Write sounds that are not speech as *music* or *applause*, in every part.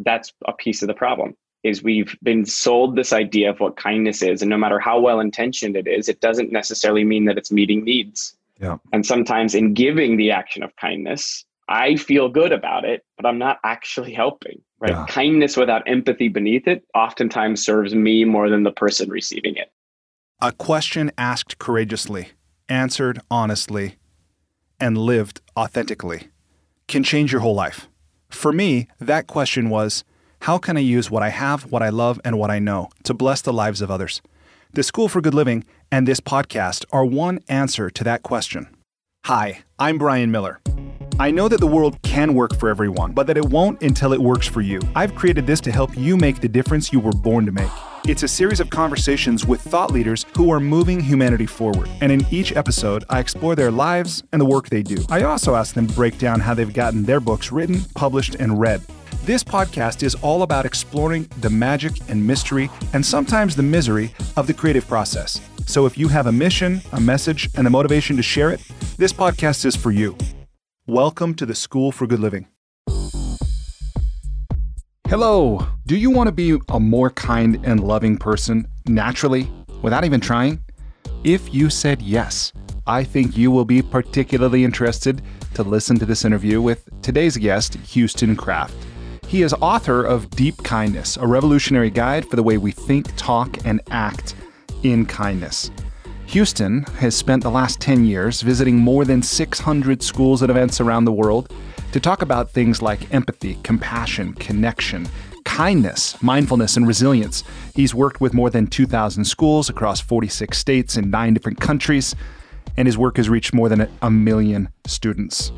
that's a piece of the problem is we've been sold this idea of what kindness is and no matter how well intentioned it is it doesn't necessarily mean that it's meeting needs yeah. and sometimes in giving the action of kindness i feel good about it but i'm not actually helping right yeah. kindness without empathy beneath it oftentimes serves me more than the person receiving it a question asked courageously answered honestly and lived authentically can change your whole life for me that question was how can I use what I have, what I love, and what I know to bless the lives of others? The School for Good Living and this podcast are one answer to that question. Hi, I'm Brian Miller. I know that the world can work for everyone, but that it won't until it works for you. I've created this to help you make the difference you were born to make. It's a series of conversations with thought leaders who are moving humanity forward. And in each episode, I explore their lives and the work they do. I also ask them to break down how they've gotten their books written, published, and read. This podcast is all about exploring the magic and mystery, and sometimes the misery, of the creative process. So if you have a mission, a message, and the motivation to share it, this podcast is for you. Welcome to the School for Good Living. Hello. Do you want to be a more kind and loving person naturally without even trying? If you said yes, I think you will be particularly interested to listen to this interview with today's guest, Houston Kraft. He is author of Deep Kindness, a revolutionary guide for the way we think, talk, and act in kindness. Houston has spent the last 10 years visiting more than 600 schools and events around the world to talk about things like empathy, compassion, connection, kindness, mindfulness, and resilience. He's worked with more than 2,000 schools across 46 states and nine different countries, and his work has reached more than a million students.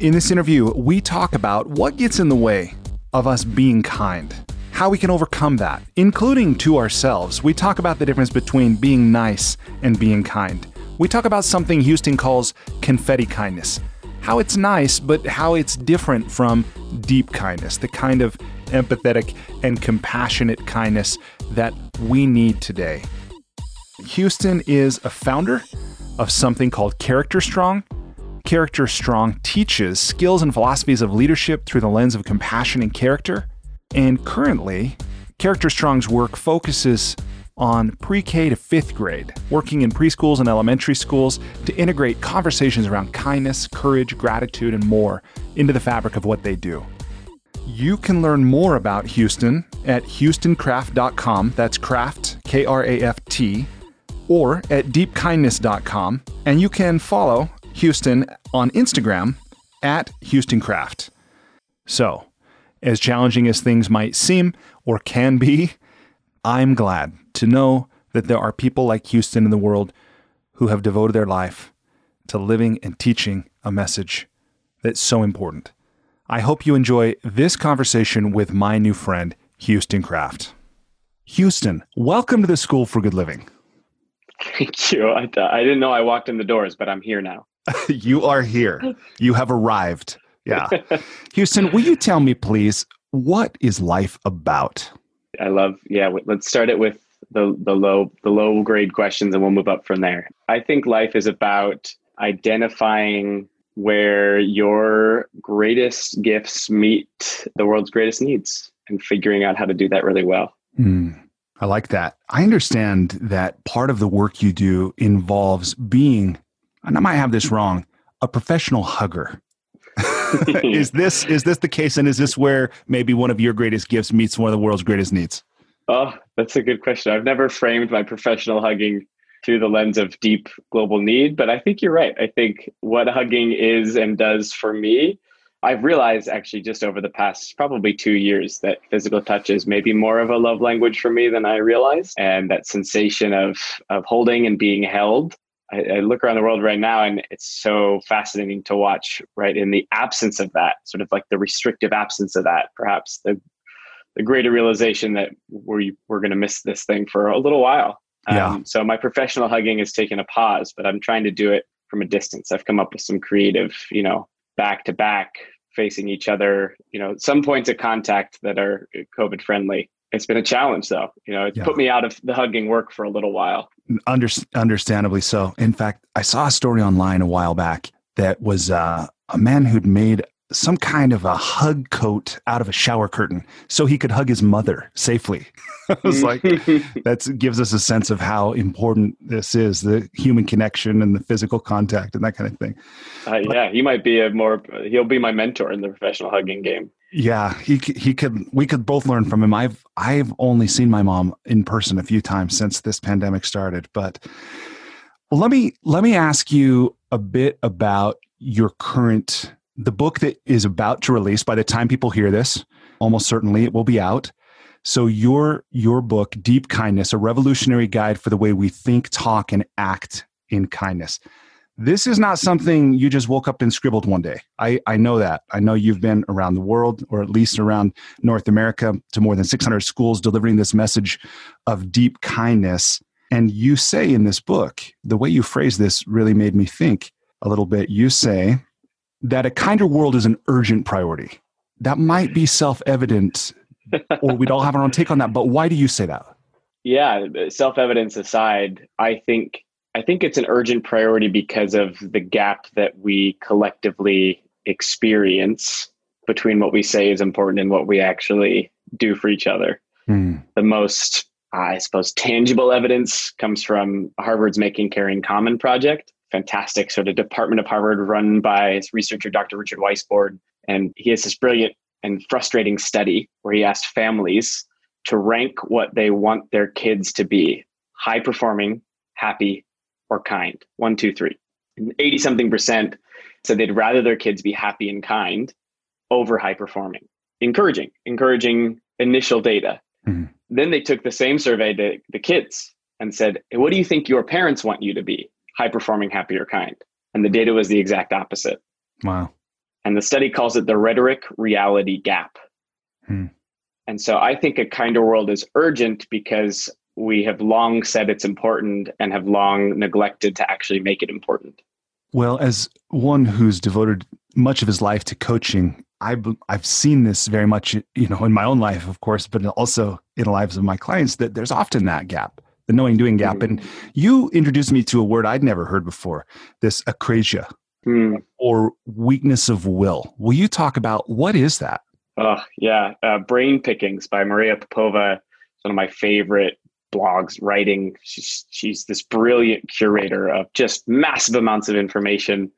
In this interview, we talk about what gets in the way of us being kind, how we can overcome that, including to ourselves. We talk about the difference between being nice and being kind. We talk about something Houston calls confetti kindness, how it's nice, but how it's different from deep kindness, the kind of empathetic and compassionate kindness that we need today. Houston is a founder of something called Character Strong, Character Strong teaches skills and philosophies of leadership through the lens of compassion and character. And currently, Character Strong's work focuses on pre K to fifth grade, working in preschools and elementary schools to integrate conversations around kindness, courage, gratitude, and more into the fabric of what they do. You can learn more about Houston at houstonkraft.com, That's Kraft, K R A F T, or at deepkindness.com. And you can follow Houston on Instagram at HoustonKraft. So, as challenging as things might seem or can be, I'm glad to know that there are people like Houston in the world who have devoted their life to living and teaching a message that's so important. I hope you enjoy this conversation with my new friend, Houston Kraft. Houston, welcome to the School for Good Living. Thank you. I, I didn't know I walked in the doors, but I'm here now. *laughs* you are here. *laughs* You have arrived. Yeah. *laughs* Houston, will you tell me, please, what is life about? I love, yeah, let's start it with the, the low the low grade questions and we'll move up from there. I think life is about identifying where your greatest gifts meet the world's greatest needs and figuring out how to do that really well. Mm, I like that. I understand that part of the work you do involves being and I might have this wrong, a professional hugger. *laughs* is this is this the case and is this where maybe one of your greatest gifts meets one of the world's greatest needs? Oh, that's a good question. I've never framed my professional hugging through the lens of deep global need, but I think you're right. I think what hugging is and does for me, I've realized actually just over the past probably two years that physical touch is maybe more of a love language for me than I realized. And that sensation of of holding and being held I, I, look around the world right now and it's so fascinating to watch right in the absence of that sort of like the restrictive absence of that perhaps the the greater realization that we we're going to miss this thing for a little while. Yeah. Um, so my professional hugging has taken a pause but i'm trying to do it from a distance. I've come up with some creative you know back to back facing each other you know some points of contact that are covid friendly it's been a challenge though. You know it yeah. put me out of the hugging work for a little while. Under, understandably so. In fact i saw a story online a while back that was uh, a man who'd made some kind of a hug coat out of a shower curtain so he could hug his mother safely. *laughs* I was like, *laughs* that gives us a sense of how important this is the human connection and the physical contact and that kind of thing. Uh, yeah, he might be a more, he'll be my mentor in the professional hugging game. Yeah, he he could we could both learn from him. I've I've only seen my mom in person a few times since this pandemic started, but let me let me ask you a bit about your current the book that is about to release by the time people hear this almost certainly it will be out. So your your book deep kindness a revolutionary guide for the way we think talk and act in kindness. This is not something you just woke up and scribbled one day. I i know that. I know you've been around the world or at least around north america to more than 600 schools delivering this message of deep kindness. And you say in this book the way you phrase this really made me think a little bit. You say that a kinder world is an urgent priority. That might be self evident, *laughs* or we'd all have our own take on that. But why do you say that? Yeah, self evidence aside, I think I think it's an urgent priority because of the gap that we collectively experience between what we say is important and what we actually do for each other. Hmm. The most, I suppose, tangible evidence comes from Harvard's Making Caring Common project, fantastic sort of department of Harvard run by his researcher, Dr. Richard Weissbourd. And he has this brilliant and frustrating study where he asked families to rank what they want their kids to be high performing, happy, or kind. One, two, three. And 80 something percent said they'd rather their kids be happy and kind over high performing. Encouraging, encouraging initial data. Mm-hmm. Then they took the same survey to the kids and said, What do you think your parents want you to be? High performing, happier kind. And the data was the exact opposite. Wow. And the study calls it the rhetoric reality gap. Hmm. And so I think a kinder world is urgent because we have long said it's important and have long neglected to actually make it important. Well, as one who's devoted much of his life to coaching, I've, I've seen this very much, you know, in my own life, of course, but also in the lives of my clients, that there's often that gap the knowing doing gap. Mm. And you introduced me to a word I'd never heard before this akrasia mm. or weakness of will. Will you talk about what is that? Oh, yeah. Uh, Brain Pickings by Maria Popova. It's one of my favorite blogs writing. She's, she's this brilliant curator of just massive amounts of information.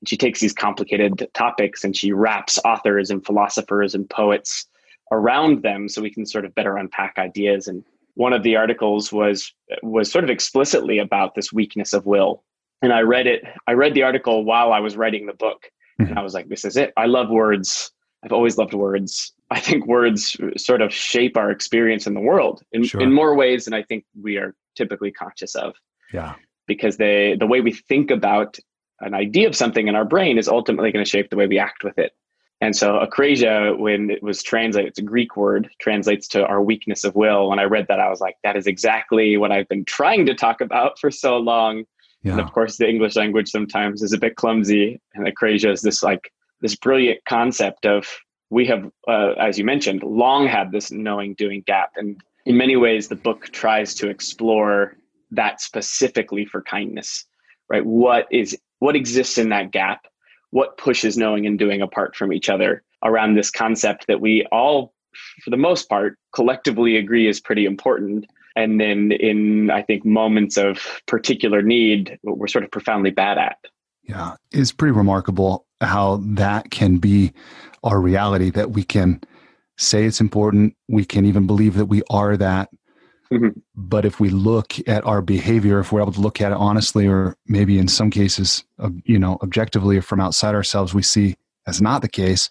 And she takes these complicated topics and she wraps authors and philosophers and poets around them so we can sort of better unpack ideas and one of the articles was was sort of explicitly about this weakness of will. And i read it i read the article while i was writing the book. Mm-hmm. and i was like this is it. I love words. I've always loved words. I think words sort of shape our experience in the world in, sure. in more ways than i think we are typically conscious of. Yeah. Because they the way we think about an idea of something in our brain is ultimately going to shape the way we act with it and so akrasia, when it was translated, it's a Greek word, translates to our weakness of will. When I read that, I was like, that is exactly what I've been trying to talk about for so long. Yeah. And of course, the English language sometimes is a bit clumsy. And akrasia is this like this brilliant concept of we have, uh, as you mentioned, long had this knowing doing gap. And in many ways, the book tries to explore that specifically for kindness, right? What is what exists in that gap what pushes knowing and doing apart from each other around this concept that we all, for the most part, collectively agree is pretty important. And then in, I think, moments of particular need, we're sort of profoundly bad at. Yeah, it's pretty remarkable how that can be our reality that we can say it's important. We can even believe that we are that. Mm-hmm. But if we look at our behavior, if we're able to look at it honestly, or maybe in some cases, you know, objectively or from outside ourselves, we see that's not the case.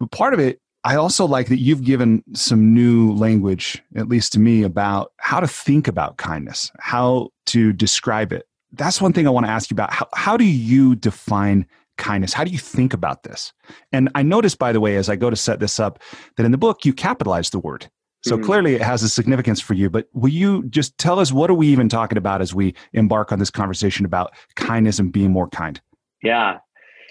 But part of it, I also like that you've given some new language, at least to me, about how to think about kindness, how to describe it. That's one thing I want to ask you about. How, how do you define kindness? How do you think about this? And I noticed, by the way, as I go to set this up, that in the book you capitalize the word. So mm-hmm. clearly it has a significance for you, but will you just tell us what are we even talking about as we embark on this conversation about kindness and being more kind? Yeah.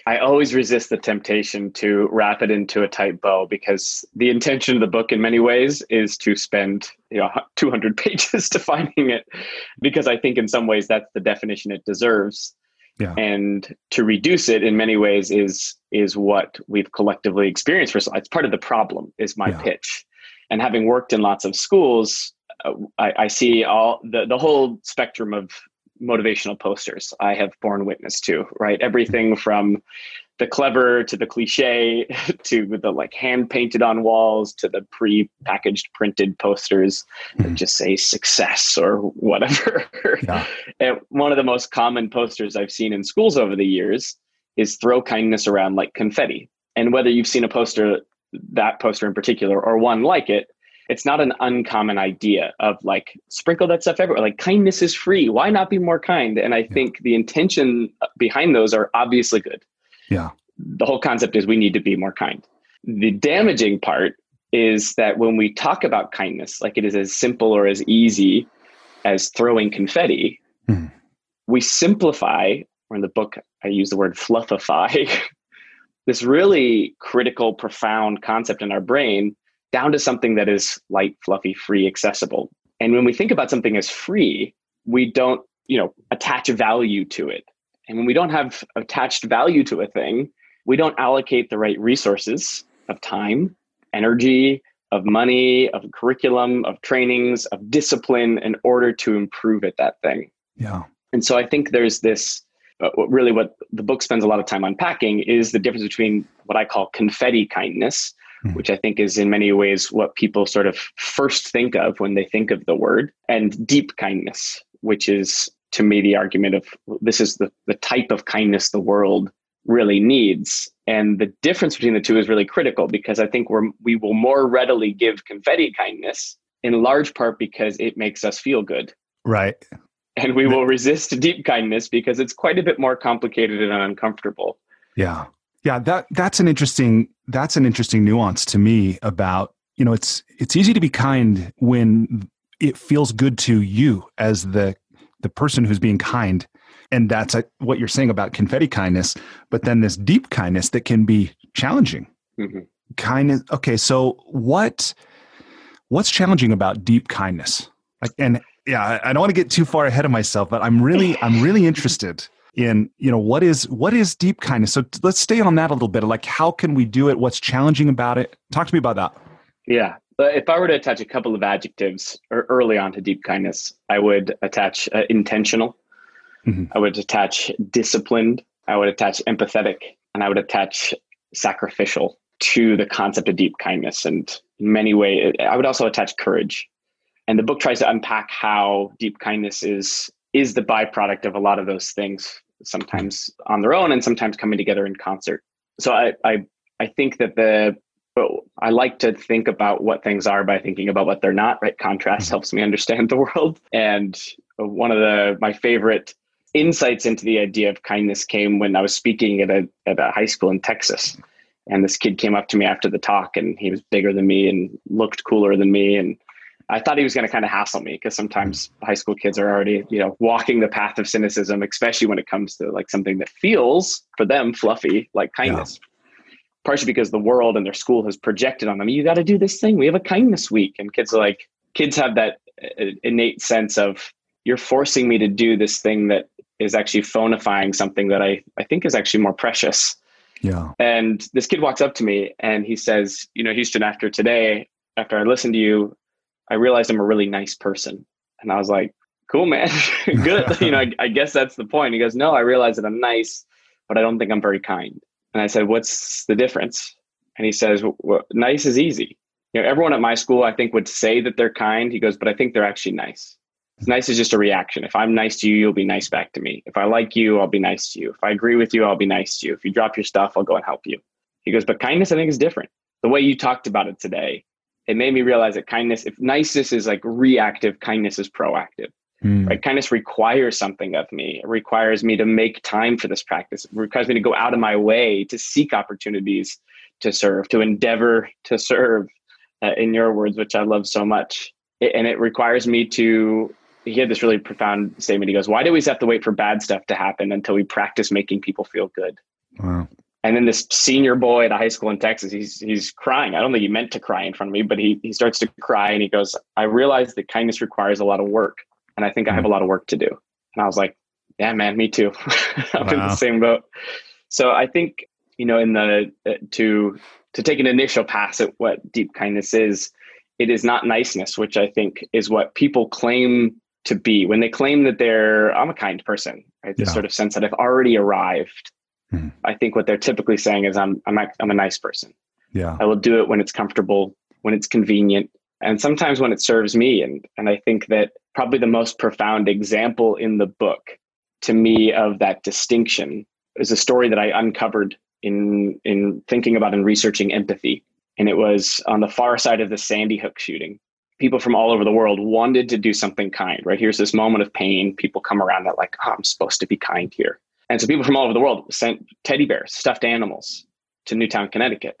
I always resist the temptation to wrap it into a tight bow because the intention of the book in many ways is to spend, you know, *laughs* 200 pages *laughs* defining it because I think in some ways that's the definition it deserves. Yeah. And to reduce it in many ways is is what we've collectively experienced for it's part of the problem is my Yeah. pitch. And having worked in lots of schools, uh, I, I see all the, the whole spectrum of motivational posters I have borne witness to, right? Everything from the clever to the cliche *laughs* to the like hand painted on walls to the pre-packaged printed posters that Mhm. just say success or whatever. *laughs* Yeah. and one of the most common posters I've seen in schools over the years is throw kindness around like confetti. And whether you've seen a poster, that poster in particular, or one like it, it's not an uncommon idea of like sprinkle that stuff everywhere. Like kindness is free. Why not be more kind? And I think the intention behind those are obviously good. Yeah. The whole concept is we need to be more kind. The damaging part is that when we talk about kindness, like it is as simple or as easy as throwing confetti, Mhm. we simplify, or in the book, I use the word fluffify, *laughs* this really critical, profound concept in our brain down to something that is light, fluffy, free, accessible. And when we think about something as free, we don't, you know, attach value to it. And when we don't have attached value to a thing, we don't allocate the right resources of time, energy, of money, of curriculum, of trainings, of discipline in order to improve at that thing. Yeah. And so I think there's this uh, really what the book spends a lot of time unpacking is the difference between what I call confetti kindness, Mhm. which I think is in many ways what people sort of first think of when they think of the word, and deep kindness, which is to me the argument of this is the, the type of kindness the world really needs. And the difference between the two is really critical because I think we're we will more readily give confetti kindness in large part because it makes us feel good Right. And we will resist deep kindness because it's quite a bit more complicated and uncomfortable. Yeah. Yeah, that that's an interesting that's an interesting nuance to me about, you know, it's it's easy to be kind when it feels good to you as the the person who's being kind. And that's what you're saying about confetti kindness, but then this deep kindness that can be challenging. Mhm. Kindness. Okay, so what what's challenging about deep kindness? Like and yeah, I- don't want to get too far ahead of myself, but I'm really I'm really interested in you know what is what is deep kindness so let's stay on that a little bit like how can we do it what's challenging about it talk to me about that Yeah. But if I were to attach a couple of adjectives early on to deep kindness, I would attach uh, intentional. Mhm. I would attach disciplined. I would attach empathetic. And I would attach sacrificial to the concept of deep kindness. And in many ways, I would also attach courage. And the book tries to unpack how deep kindness is is the byproduct of a lot of those things, sometimes on their own and sometimes coming together in concert. So I I, I think that the but I like to think about what things are by thinking about what they're not. Right, contrast mm-hmm. helps me understand *laughs* the world. And one of the my favorite insights into the idea of kindness came when I was speaking at a at a high school in Texas, and this kid came up to me after the talk, and he was bigger than me and looked cooler than me, and I thought he was going to kind of hassle me because sometimes high school kids are already, you know, walking the path of cynicism, especially when it comes to like something that feels for them fluffy, like kindness. Partially because the world and their school has projected on them, you got to do this thing. We have a kindness week. And kids are like, kids have that uh, innate sense of, you're forcing me to do this thing that is actually phonifying something that I, I think is actually more precious. yeah And this kid walks up to me and he says, You know, Houston, after today, after I listened to you, I realized I'm a really nice person. And I was like, Cool, man. *laughs* Good. *laughs* you know, I, I guess that's the point. He goes, No, I realize that I'm nice, but I don't think I'm very kind. And I said, What's the difference? And he says, well, Nice is easy. You know, everyone at my school, I think, would say that they're kind. He goes, But I think they're actually nice. Nice is just a reaction. If I'm nice to you, you'll be nice back to me. If I like you, I'll be nice to you. If I agree with you, I'll be nice to you. If you drop your stuff, I'll go and help you. He goes, but kindness, I think, is different. The way you talked about it today, it made me realize that kindness, if niceness is like reactive, kindness is proactive. Mm. Right? Kindness requires something of me. It requires me to make time for this practice. It requires me to go out of my way to seek opportunities to serve, to endeavor to serve, uh, in your words, which I love so much. It, and it requires me to he had this really profound statement. He goes, Why do we have to wait for bad stuff to happen until we practice making people feel good? wow And then this senior boy at a high school in Texas, he's he's crying. I don't think he meant to cry in front of me, but he he starts to cry and he goes, I realize that kindness requires a lot of work. And I think I have a lot of work to do. And I was like, Yeah, man, me too. *laughs* I'm wow. in the same boat. So I think you know, in the uh, to to take an initial pass at what deep kindness is, it is not niceness, which I think is what people claim to be when they claim that they're I'm a kind person, right? This yeah. sort of sense that I've already arrived. Mm-hmm. I think what they're typically saying is I'm I'm I'm a nice person. Yeah, I will do it when it's comfortable, when it's convenient, and sometimes when it serves me. And and I think that probably the most profound example in the book to me of that distinction is a story that I uncovered in in thinking about and researching empathy. And it was on the far side of the Sandy Hook shooting. People from all over the world wanted to do something kind, right? Here's this moment of pain. People come around that, like, oh, I'm supposed to be kind here. And so people from all over the world sent teddy bears, stuffed animals to Newtown, Connecticut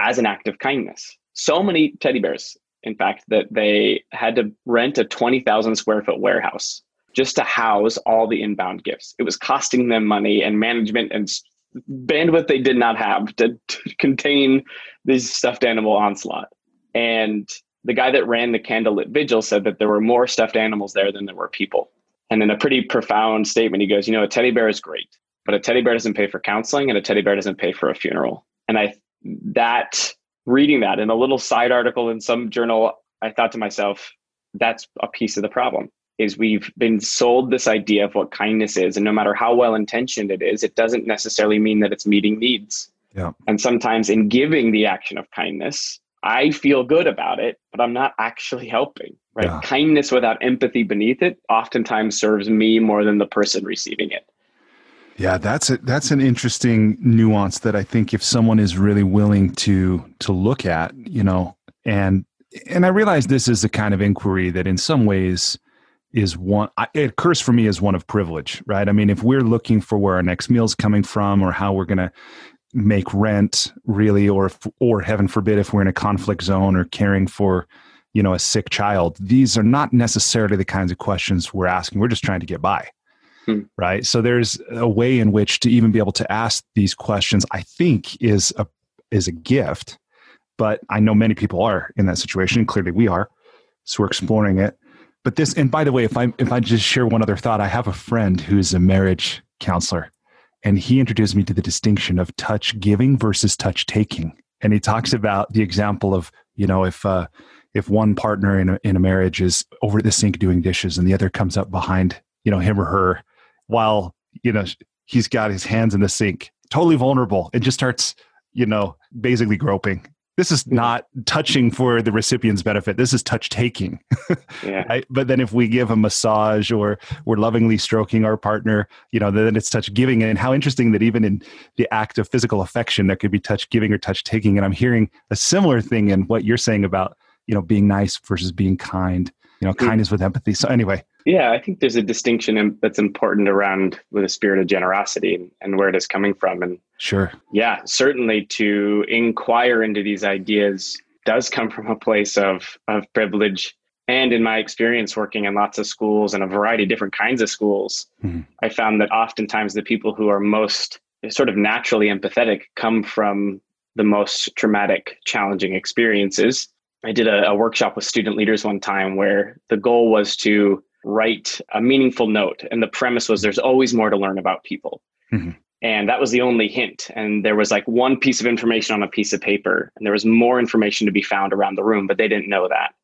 as an act of kindness. So many teddy bears, in fact, that they had to rent a 20,000 square foot warehouse just to house all the inbound gifts. It was costing them money and management and bandwidth they did not have to, to contain this stuffed animal onslaught. And the guy that ran the candlelit vigil said that there were more stuffed animals there than there were people. And in a pretty profound statement, he goes, You know, a teddy bear is great, but a teddy bear doesn't pay for counseling and a teddy bear doesn't pay for a funeral. And I, that, reading that in a little side article in some journal, I thought to myself, that's a piece of the problem is we've been sold this idea of what kindness is and no matter how well intentioned it is it doesn't necessarily mean that it's meeting needs yeah. and sometimes in giving the action of kindness i feel good about it but i'm not actually *laughs* helping right? Yeah. kindness without empathy beneath it oftentimes serves me more than the person receiving it. Yeah that's a, that's an interesting nuance that i think if someone is really willing to to look at you know and and i realize this is the kind of inquiry that in some ways is one it occurs for me as one of privilege right? I mean if we're looking for where our next meal is coming from or how we're going to make rent really or if, or heaven forbid if we're in a conflict zone or caring for you know a sick child these are not necessarily the kinds of questions we're asking we're just trying to get by hmm. right so there's a way in which to even be able to ask these questions i think is a is a gift but i know many people are in that situation clearly we are so we're exploring it but this, and by the way, if I if I just share one other thought, I have a friend who's a marriage counselor, and he introduced me to the distinction of touch giving versus touch taking. And he talks about the example of you know if uh, if one partner in a, in a marriage is over at the sink doing dishes and the other comes up behind you know him or her while you know he's got his hands in the sink, totally vulnerable, and just starts you know basically groping. This is mm-hmm. not touching for the recipient's benefit. This is touch taking *laughs* yeah. right? but then if we give a massage or we're lovingly stroking our partner you know then it's touch giving and how interesting that even in the act of physical affection there could be touch giving or touch taking and i'm hearing a similar thing in what you're saying about you know being nice versus being kind you know kindness with empathy so anyway yeah, I think there's a distinction that's important around with a spirit of generosity and where it is coming from. And sure, yeah, certainly to inquire into these ideas does come from a place of of privilege. And in my experience working in lots of schools and a variety of different kinds of schools, mm-hmm. I found that oftentimes the people who are most sort of naturally empathetic come from the most traumatic, challenging experiences. I did a, a workshop with student leaders one time where the goal was to write a meaningful note. And the premise was there's always more to learn about people. Mm-hmm. And that was the only hint. And there was like one piece of information on a piece of paper, and there was more information to be found around the room, but they didn't know that.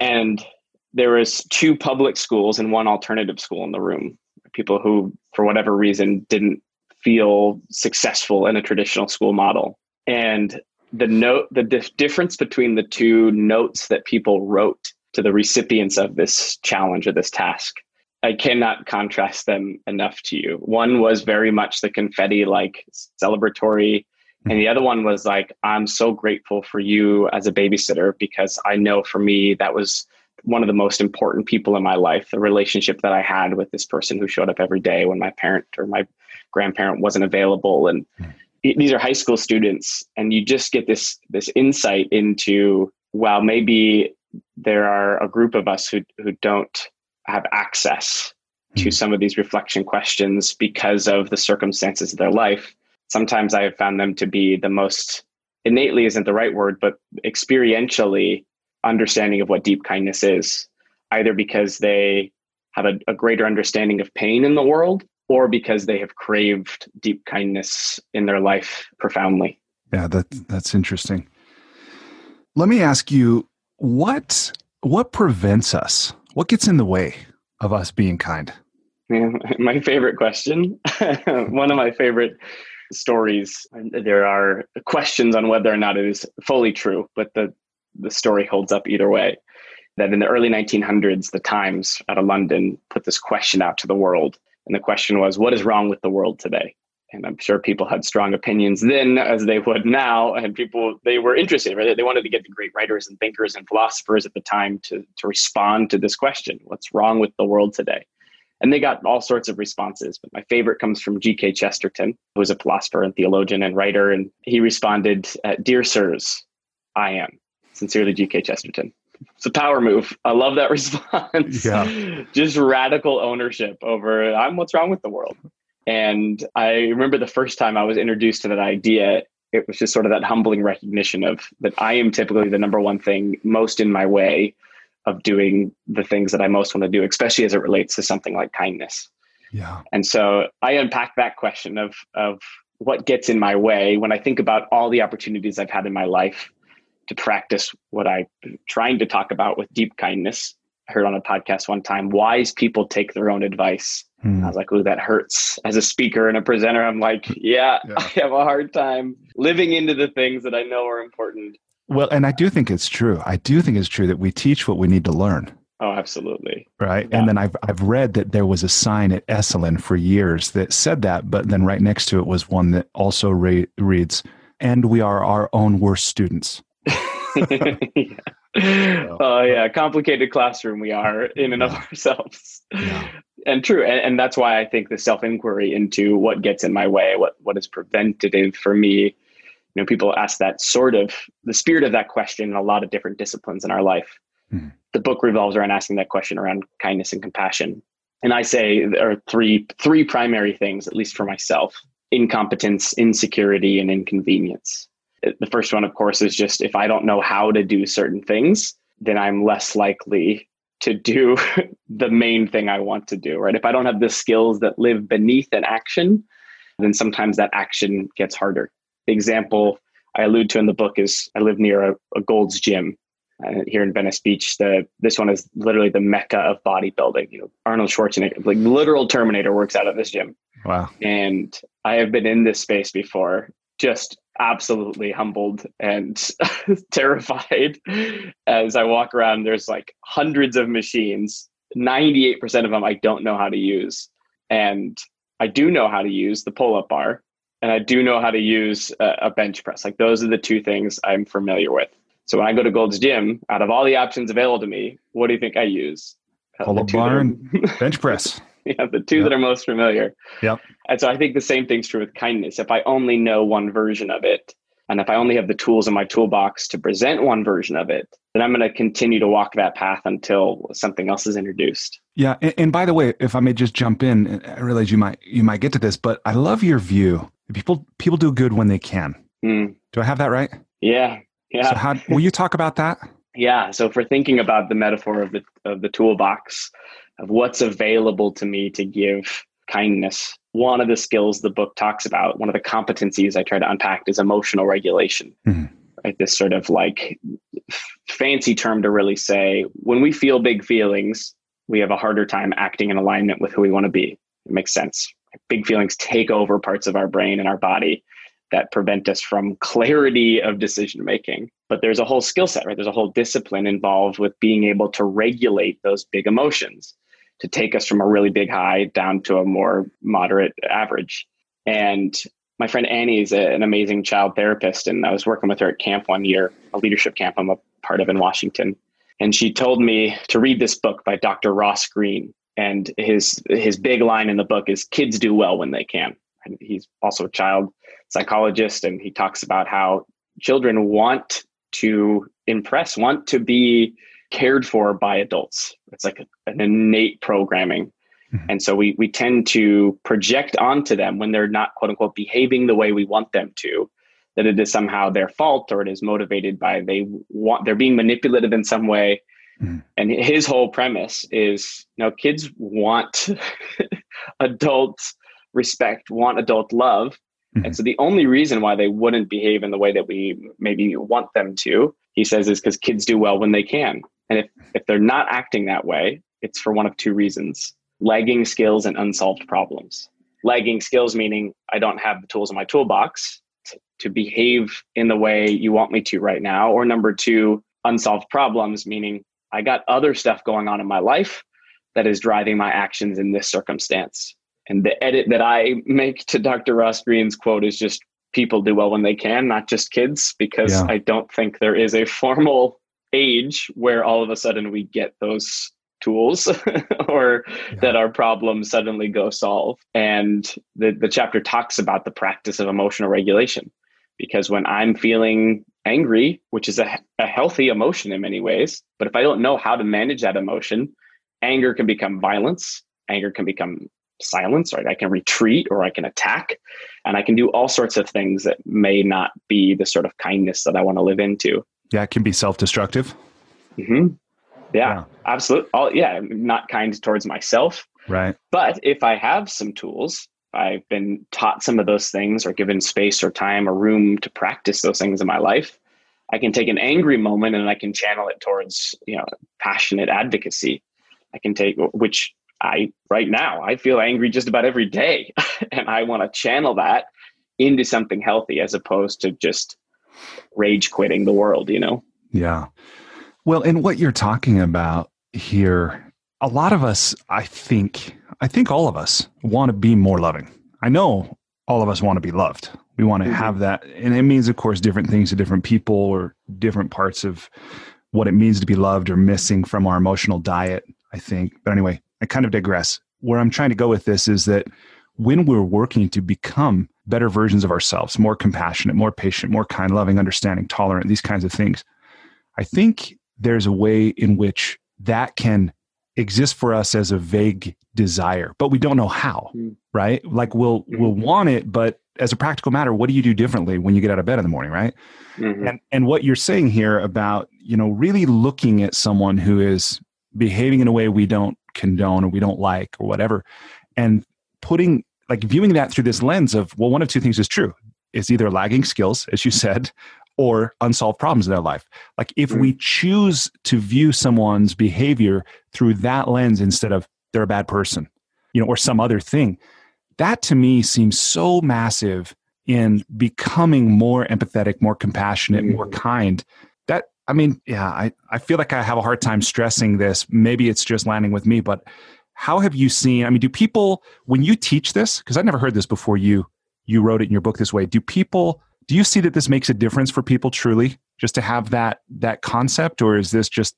And there was two public schools and one alternative school in the room. People who, for whatever reason, didn't feel successful in a traditional school model. And the note, the dif- difference between the two notes that people wrote to the recipients of this challenge or this task. I cannot contrast them enough to you. One was very much the confetti like celebratory, and the other one was like, I'm so grateful for you as a babysitter because I know for me that was one of the most important people in my life, the relationship that I had with this person who showed up every day when my parent or my grandparent wasn't available. And hmm. These are high school students, and you just get this this insight into well, maybe there are a group of us who who don't have access to mm. some of these reflection questions because of the circumstances of their life. Sometimes I have found them to be the most innately isn't the right word, but experientially understanding of what deep kindness is, either because they have a, a greater understanding of pain in the world or because they have craved deep kindness in their life profoundly. Yeah, that that's interesting. Let me ask you what what prevents us? What gets in the way of us being kind? Yeah, *laughs* my favorite question. *laughs* One of my favorite stories. There are questions on whether or not it is fully true, but the the story holds up either way. That in the early 1900s, the Times out of London put this question out to the world and the question was, what is wrong with the world today? And I'm sure people had strong opinions then as they would now. And people, they were interested, right? They wanted to get the great writers and thinkers and philosophers at the time to, to respond to this question What's wrong with the world today? And they got all sorts of responses. But my favorite comes from G.K. Chesterton, who was a philosopher and theologian and writer. And he responded, uh, Dear sirs, I am. Sincerely, G.K. Chesterton it's a power move. I love that *laughs* response. Yeah. Just radical ownership over I'm what's wrong with the world. And I remember the first time I was introduced to that idea, it was just sort of that humbling recognition of that I am typically the number one thing most in my way of doing the things that I most want to do, especially as it relates to something like kindness. Yeah. And so I unpack that question of of what gets in my way when I think about all the opportunities I've had in my life to practice what I'm trying to talk about with deep kindness. I heard on a podcast one time, wise people take their own advice. Hmm. I was like, oh, that hurts. As a speaker and a presenter, I'm like, yeah, *laughs* yeah, I have a hard time living into the things that I know are important. Well, and I do think it's true. I do think it's true that we teach what we need to learn. Oh, absolutely. Right. Yeah. And then I've, I've read that there was a sign at Esalen for years that said that, but then right next to it was one that also re- reads, and we are our own worst students. *laughs* yeah. Oh yeah, complicated classroom we are in and yeah. of ourselves. Yeah. And true, and, and that's why I think the self inquiry into what gets in my way, what what is preventative for me. You know, people ask that sort of the spirit of that question in a lot of different disciplines in our life. Mm. The book revolves around asking that question around kindness and compassion. And I say there are three three primary things, at least for myself: incompetence, insecurity, and inconvenience the first one, of course, is just if I don't know how to do certain things, then I'm less likely to do *laughs* the main thing I want to do, right? If I don't have the skills that live beneath an action, then sometimes that action gets harder. The example I allude to in the book is I live near a, a Gold's Gym uh, here in Venice Beach. The this one is literally the mecca of bodybuilding. You know, Arnold Schwarzenegger, like literal Terminator, works out of this gym. Wow! And I have been in this space before, just absolutely humbled and *laughs* terrified as I walk around. There's like hundreds of machines. 98% of them I don't know how to use. And I do know how to use the pull up bar and I do know how to use a, a, bench press. Like those are the two things I'm familiar with. So when I go to Gold's Gym, out of all the options available to me, what do you think I use? Uh, pull up bar and *laughs* bench press. *laughs* yeah, the two yep. that are most familiar. Yep. And so I think the same thing's true with kindness. If I only know one version of it, and if I only have the tools in my toolbox to present one version of it, then I'm going to continue to walk that path until something else is introduced. Yeah, and, and, by the way, if I may just jump in, I realize you might you might get to this, but I love your view. People people do good when they can. Mm. Do I have that right? Yeah, yeah. So how will you talk about that? *laughs* Yeah. So for thinking about the metaphor of the of the toolbox, of what's available to me to give kindness. One of the skills the book talks about, one of the competencies I try to unpack is emotional regulation. Mm-hmm. Right? This sort of like fancy term to really say when we feel big feelings, we have a harder time acting in alignment with who we want to be. It makes sense. Big feelings take over parts of our brain and our body that prevent us from clarity of decision making. But there's a whole skill set, right? There's a whole discipline involved with being able to regulate those big emotions to take us from a really big high down to a more moderate average. And my friend Annie is a, an amazing child therapist, and I was working with her at camp one year, a leadership camp I'm a part of in Washington. And she told me to read this book by Dr. Ross Greene. And his his big line in the book is kids do well when they can. And he's also a child psychologist, and he talks about how children want to impress, want to be cared for by adults. It's like a, an innate programming. Mm-hmm. And so we we tend to project onto them when they're not quote unquote behaving the way we want them to, that it is somehow their fault or it is motivated by they want they're being manipulative in some way Mm. And his whole premise is you know, kids want *laughs* adult respect, want adult love. Mm-hmm. And so the only reason why they wouldn't behave in the way that we maybe want them to, he says, is because kids do well when they can. And if, if they're not acting that way, it's for one of two reasons lagging skills and unsolved problems. Lagging skills meaning I don't have the tools in my toolbox to, to behave in the way you want me to right now. Or number two, unsolved problems meaning I got other stuff going on in my life that is driving my actions in this circumstance. And the edit that I make to Dr. Ross Greene's quote is just people do well when they can, not just kids, because yeah. I don't think there is a formal age where all of a sudden we get those tools *laughs* or yeah. that our problems suddenly go solve. And the, the chapter talks about the practice of emotional regulation. Because when I'm feeling angry, which is a, a healthy emotion in many ways. But if I don't know how to manage that emotion, anger can become violence, anger can become silence, right? I can retreat or I can attack, and I can do all sorts of things that may not be the sort of kindness that I want to live into. Yeah, it can be self destructive. Mm-hmm. Yeah, yeah, absolutely. All, yeah, not kind towards myself. Right. But if I have some tools I've been taught some of those things or given space or time or room to practice those things in my life. I can take an angry moment and I can channel it towards, you know, passionate advocacy. I can take which I right now I feel angry just about every day *laughs* and I want to channel that into something healthy as opposed to just rage quitting the world, you know. Yeah. Well, and what you're talking about here a lot of us, I think, I think all of us want to be more loving. I know all of us want to be loved. We want to mm-hmm. have that. And it means, of course, different things to different people or different parts of what it means to be loved or missing from our emotional diet, I think. But anyway, I kind of digress. Where I'm trying to go with this is that when we're working to become better versions of ourselves, more compassionate, more patient, more kind, loving, understanding, tolerant, these kinds of things, I think there's a way in which that can exist for us as a vague desire, but we don't know how, mm. right? Like we'll mm-hmm. we'll want it, but as a practical matter, what do you do differently when you get out of bed in the morning, right? Mm-hmm. And and what you're saying here about, you know, really looking at someone who is behaving in a way we don't condone or we don't like or whatever and putting like viewing that through this lens of well one of two things is true it's either lagging skills as you *laughs* said or unsolved problems in their life. Like if we mm. choose to view someone's behavior through that lens instead of they're a bad person, you know, or some other thing, that to me seems so massive in becoming more empathetic, more compassionate, more mm. kind. That I mean, yeah, I, I feel like I have a hard time stressing this. Maybe it's just landing with me, but how have you seen? I mean, do people when you teach this, because I never heard this before you you wrote it in your book this way, do people do you see that this makes a difference for people truly just to have that that concept? Or is this just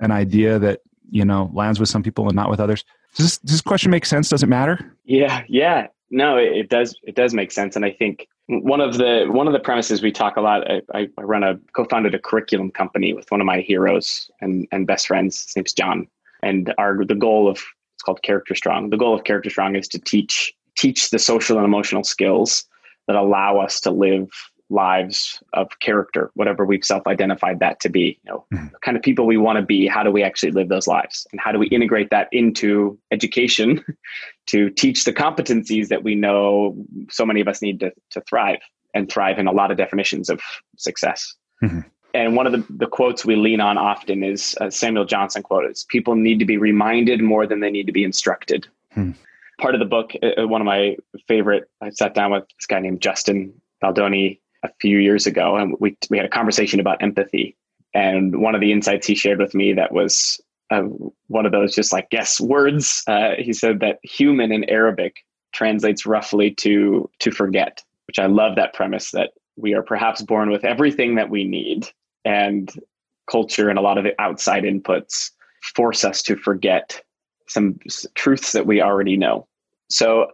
an idea that you know lands with some people and not with others? Does this, does this question make sense? Does it matter? Yeah yeah. No it, it, does it does make sense. And i think one of the one of the premises we talk a lot I, I run a co-founded a curriculum company with one of my heroes and and best friends. His name's john. And our the goal of it's called character strong the goal of character strong is to teach teach the social and emotional skills that allow us to live lives of character, whatever we've self-identified that to be. You know, mm-hmm. kind of people we want to be. How do we actually live those lives, and how do we integrate that into education *laughs* to teach the competencies that we know so many of us need to, to thrive and thrive in a lot of definitions of success. Mm-hmm. And one of the, the quotes we lean on often is Samuel Johnson quote is people need to be reminded more than they need to be instructed. Hmm part of the book, uh, uh, one of my favorite, I sat down with this guy named Justin Baldoni a few years ago, and we we had a conversation about empathy. And one of the insights he shared with me that was uh, one of those just like yes words. Uh, he said that human in Arabic translates roughly to to forget, which I love that premise that we are perhaps born with everything that we need, and culture and a lot of outside inputs force us to forget some truths that we already know. So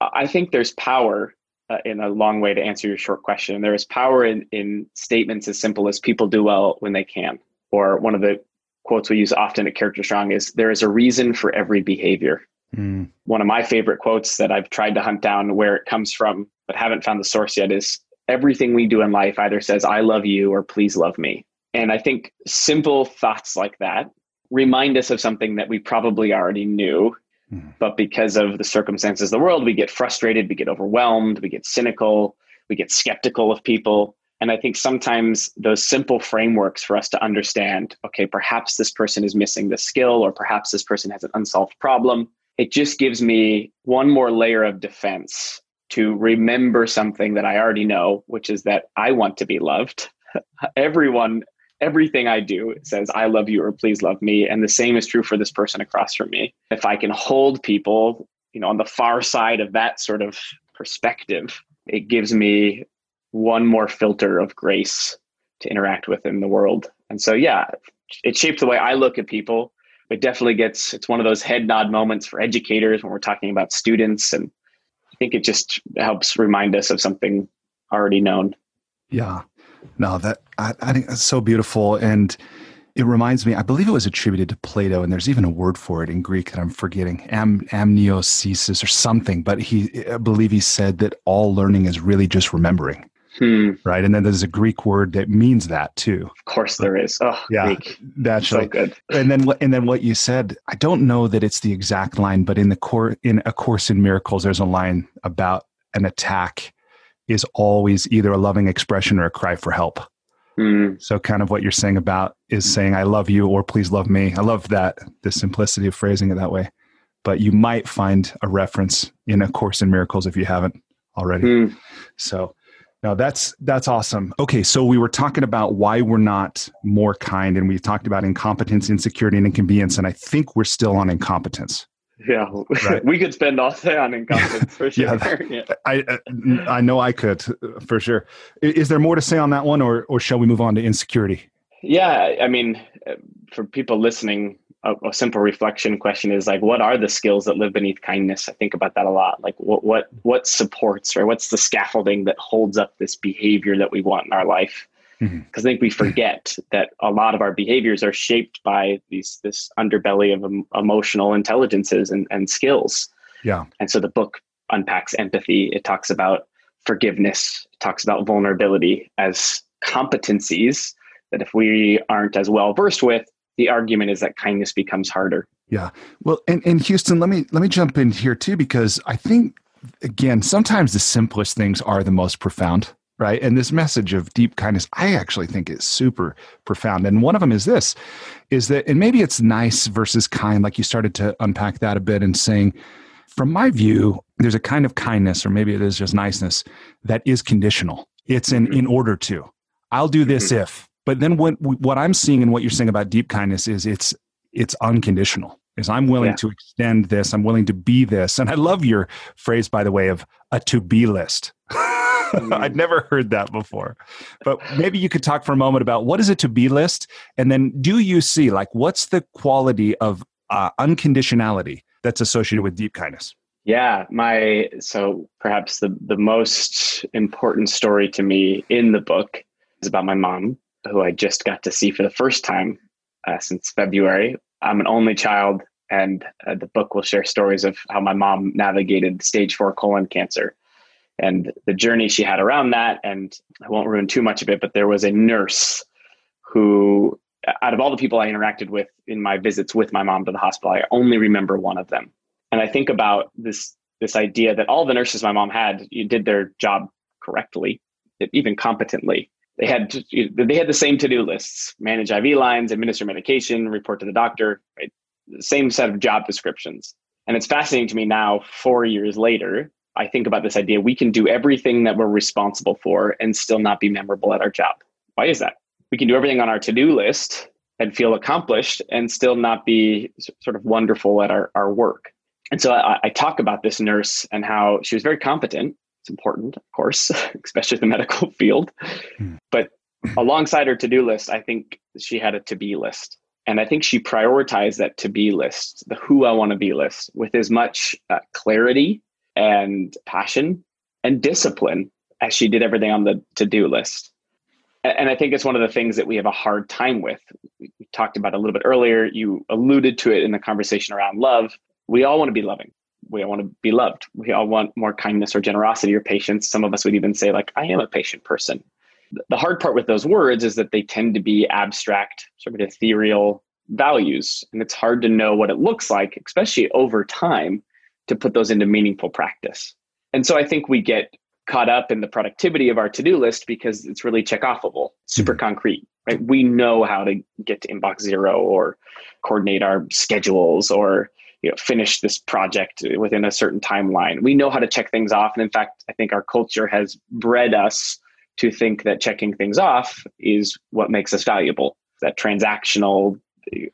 I think there's power uh, in a long way to answer your short question. There is power in, in statements as simple as people do well when they can. Or one of the quotes we use often at Character Strong is there is a reason for every behavior. Mm. One of my favorite quotes that I've tried to hunt down where it comes from, but haven't found the source yet is everything we do in life either says, I love you or please love me. And I think simple thoughts like that remind us of something that we probably already knew. Mm. But because of the circumstances of the world, we get frustrated, we get overwhelmed, we get cynical, we get skeptical of people. And I think sometimes those simple frameworks for us to understand okay, perhaps this person is missing this skill, or perhaps this person has an unsolved problem, it just gives me one more layer of defense to remember something that I already know, which is that I want to be loved. *laughs* Everyone, everything I do says, I love you or please love me. And the same is true for this person across from me. If I can hold people, you know, on the far side of that sort of perspective, it gives me one more filter of grace to interact with in the world. And so, yeah, it shapes the way I look at people. It definitely gets, it's one of those head nod moments for educators when we're talking about students. And think it just helps remind us of something already known. Yeah. No, that, I, I think that's so beautiful. And, it reminds me, I believe it was attributed to Plato, and there's even a word for it in Greek that I'm forgetting, am, amniocesis or something. But he, I believe he said that all learning is really just remembering. Hmm. Right. And then there's a Greek word that means that too. Of course there is. Oh, yeah. Greek. That's so good. And then what and then what you said, I don't know that it's the exact line, but in the core in a course in miracles, there's a line about an attack is always either a loving expression or a cry for help. Hmm. So kind of what you're saying about is saying I love you or please love me. I love that the simplicity of phrasing it that way. But you might find a reference in a course in miracles if you haven't already. Hmm. So no, that's that's awesome. Okay, so we were talking about why we're not more kind, and we talked about incompetence, insecurity, and inconvenience, and I think we're still on incompetence. Yeah, right? *laughs* we could spend all day on incompetence for *laughs* sure. yeah, *laughs* yeah, I uh, I know I could for sure. Is there more to say on that one, or or shall we move on to insecurity? Yeah, I mean, for people listening, a, a, simple reflection question is like what are the skills that live beneath kindness? I think about that a lot. Like what what what supports or what's the scaffolding that holds up this behavior that we want in our life? Because mm-hmm. i think we forget that a lot of our behaviors are shaped by these this underbelly of um, emotional intelligences and, and skills. Yeah. And so the book unpacks empathy. It talks about forgiveness. It talks about vulnerability as competencies that if we aren't as well versed with the argument is that kindness becomes harder. Yeah. Well, and, and Houston, let me let me jump in here too because I think again, sometimes the simplest things are the most profound, right? And this message of deep kindness, I actually think is super profound. And one of them is this is that and maybe it's nice versus kind like you started to unpack that a bit and saying from my view, there's a kind of kindness or maybe it is just niceness that is conditional. It's in in order to. I'll do this mm-hmm. if but then what what I'm seeing and what you're saying about deep kindness is it's it's unconditional. Is I'm willing yeah. to extend this. I'm willing to be this. And I love your phrase, by the way, of a to be list. mm. *laughs* I'd never heard that before. But maybe you could talk for a moment about what is a to be list, and then do you see like what's the quality of uh, unconditionality that's associated with deep kindness? Yeah, my so perhaps the the most important story to me in the book is about my mom who I just got to see for the first time uh, since February. I'm an only child, and uh, the book will share stories of how my mom navigated stage four colon cancer and the journey she had around that. And I won't ruin too much of it, but there was a nurse who, out of all the people I interacted with in my visits with my mom to the hospital, I only remember one of them. And I think about this this idea that all the nurses my mom had did their job correctly, even competently they had they had the same to-do lists. Manage iv lines administer medication report to the doctor right? the same set of job descriptions. And it's fascinating to me now four years later i think about this idea we can do everything that we're responsible for and still not be memorable at our job. Why is that? We can do everything on our to-do list and feel accomplished and still not be sort of wonderful at our, our work. And so I, I talk about this nurse and how she was very competent it's important, of course, *laughs* especially the medical *laughs* field. Hmm. But alongside her to do list, I think she had a to be list. And I think she prioritized that to be list, the who I want to be list, with as much uh, clarity and passion and discipline as she did everything on the to do list. And I think it's one of the things that we have a hard time with. We talked about a little bit earlier. You alluded to it in the conversation around love. We all want to be loving we all want to be loved. We all want more kindness or generosity or patience. Some of us would even say, like, I am a patient person. The hard part with those words is that they tend to be abstract, sort of ethereal, values. And it's hard to know what it looks like, especially over time, to put those into meaningful practice. And so I think we get caught up in the productivity of our to-do list because it's really check offable, super mm-hmm. concrete. Right? We know how to get to inbox zero or coordinate our schedules or you know finish this project within a certain timeline. We know how to check things off. And in fact, I think our culture has bred us to think that checking things off is what makes us valuable. That transactional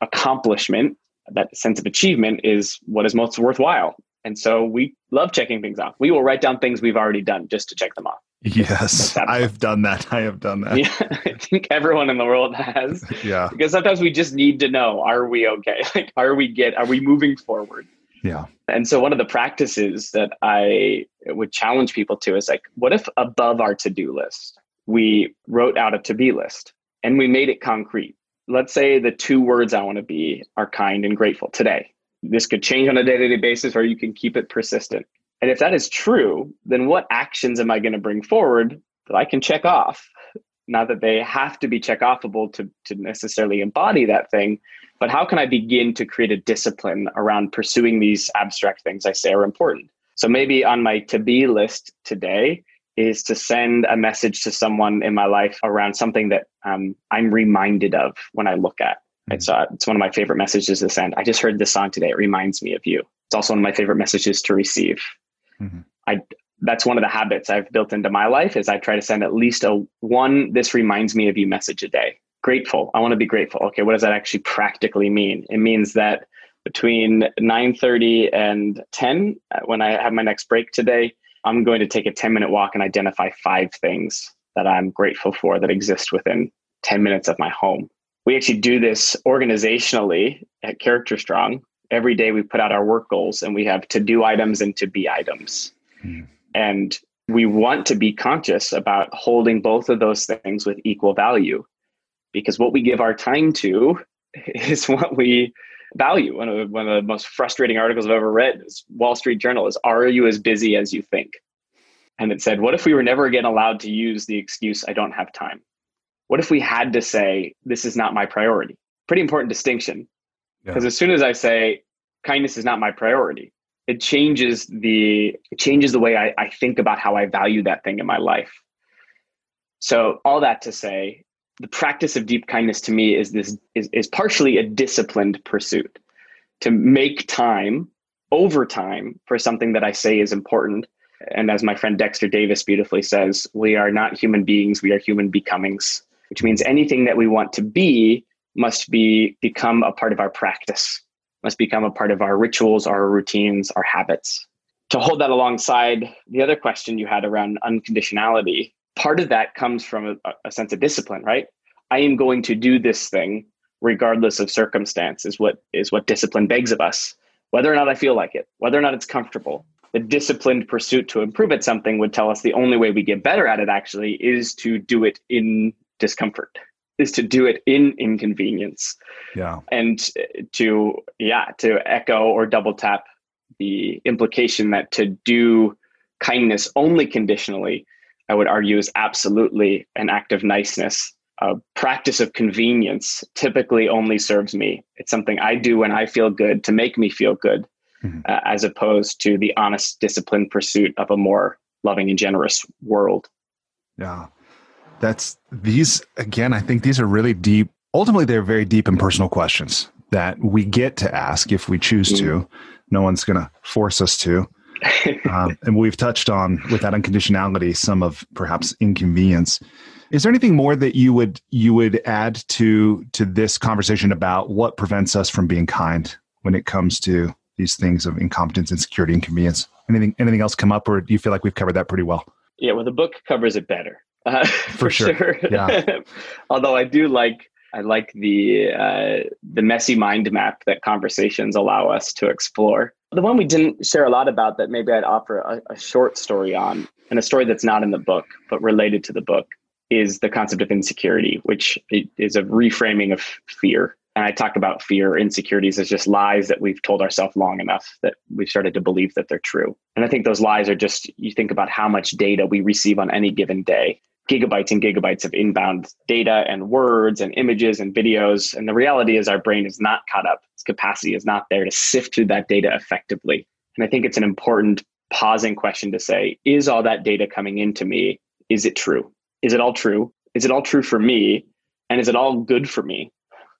accomplishment, that sense of achievement is what is most worthwhile. And so we love checking things off. We will write down things we've already done just to check them off. *laughs* Yes, I've done that. I have done that. Yeah, *laughs* I think everyone in the world has. *laughs* yeah. Because sometimes we just need to know, are we okay? Like, are we get, are we moving forward? Yeah. And so one of the practices that I would challenge people to is like, what if above our to-do list, we wrote out a to-be list and we made it concrete? Let's say the two words I want to be are kind and grateful today. This could change on a day to day basis, or you can keep it persistent. And if that is true, then what actions am I going to bring forward that I can check off? Not that they have to be check offable to, to necessarily embody that thing, but how can I begin to create a discipline around pursuing these abstract things I say are important? So maybe on my to be list today is to send a message to someone in my life around something that um, I'm reminded of when I look at. Mm-hmm. It's, uh, it's one of my favorite messages to send. I just heard this song today. It reminds me of you. It's also one of my favorite messages to receive. Mm-hmm. I that's one of the habits I've built into my life is I try to send at least a one this reminds me of you message a day. Grateful. I want to be grateful. Okay, what does that actually practically mean? It means that between 9:30 and 10 uh, when I have my next break today, I'm going to take a 10 minute walk and identify five things that I'm grateful for that exist within 10 minutes of my home we actually do this organizationally at CharacterStrong. Every day we put out our work goals and we have to do items and to be items. Mm. And we want to be conscious about holding both of those things with equal value because what we give our time to *laughs* is what we value. One of, the, one of the most frustrating articles I've ever read is Wall Street Journal is Are you as busy as you think? And it said, What if we were never again allowed to use the excuse, I don't have time? What if we had to say, this is not my priority? Pretty important distinction. Because yeah. as soon as I say, kindness is not my priority, it changes the it changes the way I, I think about how I value that thing in my life. So all that to say, the practice of deep kindness to me is this is, is partially a disciplined pursuit to make time over time for something that I say is important. And as my friend Dexter Davis beautifully says, we are not human beings, we are human becomings which means anything that we want to be must be become a part of our practice, must become a part of our rituals, our routines, our habits. To hold that alongside the other question you had around unconditionality, part of that comes from a, a sense of discipline, right? I am going to do this thing regardless of circumstance is what is what discipline begs of us whether or not i feel like it whether or not it's comfortable the disciplined pursuit to improve at something would tell us the only way we get better at it actually is to do it in discomfort is to do it in inconvenience. Yeah. And to yeah to echo or double tap the implication that to do kindness only conditionally i would argue is absolutely an act of niceness. A practice of convenience typically only serves me. It's something i do when i feel good to make me feel good mm-hmm. uh, as opposed to the honest disciplined pursuit of a more loving and generous world. Yeah that's these again i think these are really deep ultimately they're very deep and personal questions that we get to ask if we choose to. Mm. no one's going to force us to. *laughs* Um, and we've touched on with that unconditionality some of perhaps inconvenience. Is there anything more that you would you would add to to this conversation about what prevents us from being kind when it comes to these things of incompetence and insecurity inconvenience? Anything anything else come up or do you feel like we've covered that pretty well? Yeah well the book covers it better uh, *laughs* for, for, sure. sure. Yeah. *laughs* Although I do like I like the uh, the messy mind map that conversations allow us to explore. The one we didn't share a lot about that maybe I'd offer a, a short story on, and a story that's not in the book but related to the book, is the concept of insecurity, which is a reframing of fear. And I talk about fear, insecurities as just lies that we've told ourselves long enough that we've started to believe that they're true. And I think those lies are just, you think about how much data we receive on any given day gigabytes and gigabytes of inbound data and words and images and videos. And the reality is, our brain is not caught up. Its capacity is not there to sift through that data effectively. And I think it's an important pausing question to say is all that data coming into me, is it true? Is it all true? Is it all true for me? And is it all good for me?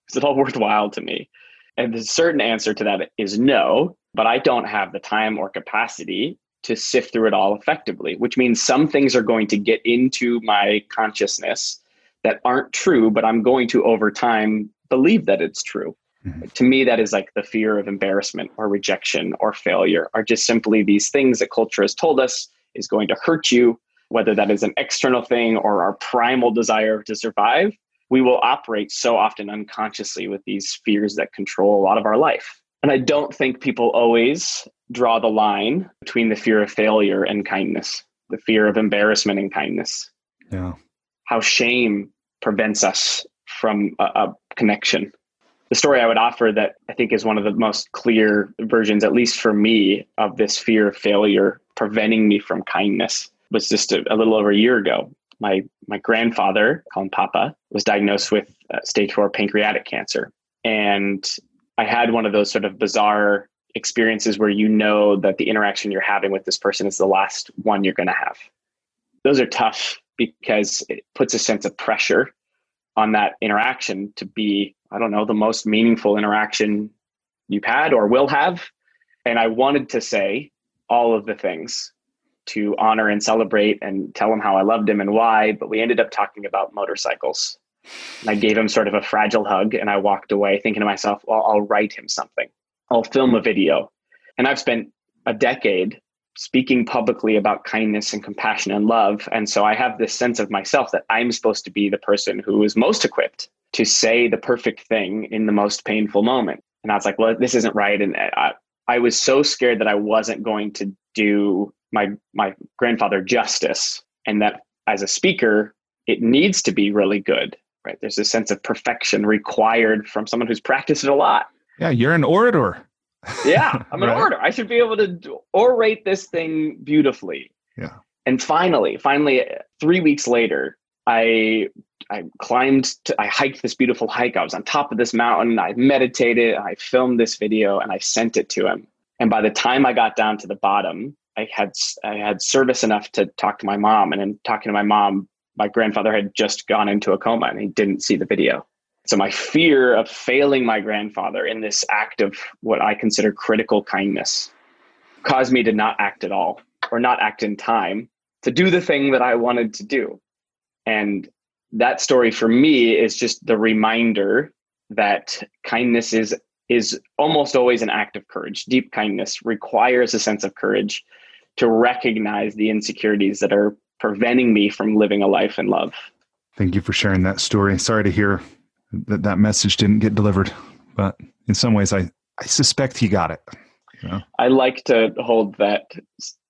Is it all worthwhile to me? And the certain answer to that is no, but I don't have the time or capacity to sift through it all effectively, which means some things are going to get into my consciousness that aren't true, but I'm going to over time believe that it's true. Mm-hmm. To me, that is like the fear of embarrassment or rejection or failure, are just simply these things that culture has told us is going to hurt you, whether that is an external thing or our primal desire to survive. We will operate so often unconsciously with these fears that control a lot of our life. And I don't think people always draw the line between the fear of failure and kindness, the fear of embarrassment and kindness. Yeah. How shame prevents us from a, a connection. The story I would offer that I think is one of the most clear versions, at least for me, of this fear of failure preventing me from kindness was just a, a little over a year ago. My my grandfather, called Papa, was diagnosed with uh, stage four pancreatic cancer, and I had one of those sort of bizarre experiences where you know that the interaction you're having with this person is the last one you're going to have. Those are tough because it puts a sense of pressure on that interaction to be, I don't know, the most meaningful interaction you've had or will have. And I wanted to say all of the things to honor and celebrate and tell him how I loved him and why, but we ended up talking about motorcycles and I gave him sort of a fragile hug and I walked away thinking to myself, well, I'll write him something. I'll film a video. And I've spent a decade speaking publicly about kindness and compassion and love. And so I have this sense of myself that I'm supposed to be the person who is most equipped to say the perfect thing in the most painful moment. And I was like, well, this isn't right. And I, I was so scared that I wasn't going to do my my grandfather justice and that as a speaker it needs to be really good right? There's a sense of perfection required from someone who's practiced it a lot. Yeah, you're an orator. yeah, *laughs* I'm an right? orator. I should be able to orate this thing beautifully. Yeah. And finally, finally, three weeks later, I I climbed, to, I hiked this beautiful hike. I was on top of this mountain. I meditated. I filmed this video, and I sent it to him. And by the time I got down to the bottom, I had I had service enough to talk to my mom. And in talking to my mom, my grandfather had just gone into a coma and he didn't see the video. So my fear of failing my grandfather in this act of what I consider critical kindness caused me to not act at all or not act in time to do the thing that I wanted to do. And that story for me is just the reminder that kindness is is almost always an act of courage. Deep kindness requires a sense of courage to recognize the insecurities that are preventing me from living a life in love. Thank you for sharing that story. Sorry to hear that that message didn't get delivered, but in some ways, I, I suspect he got it. You know? I like to hold that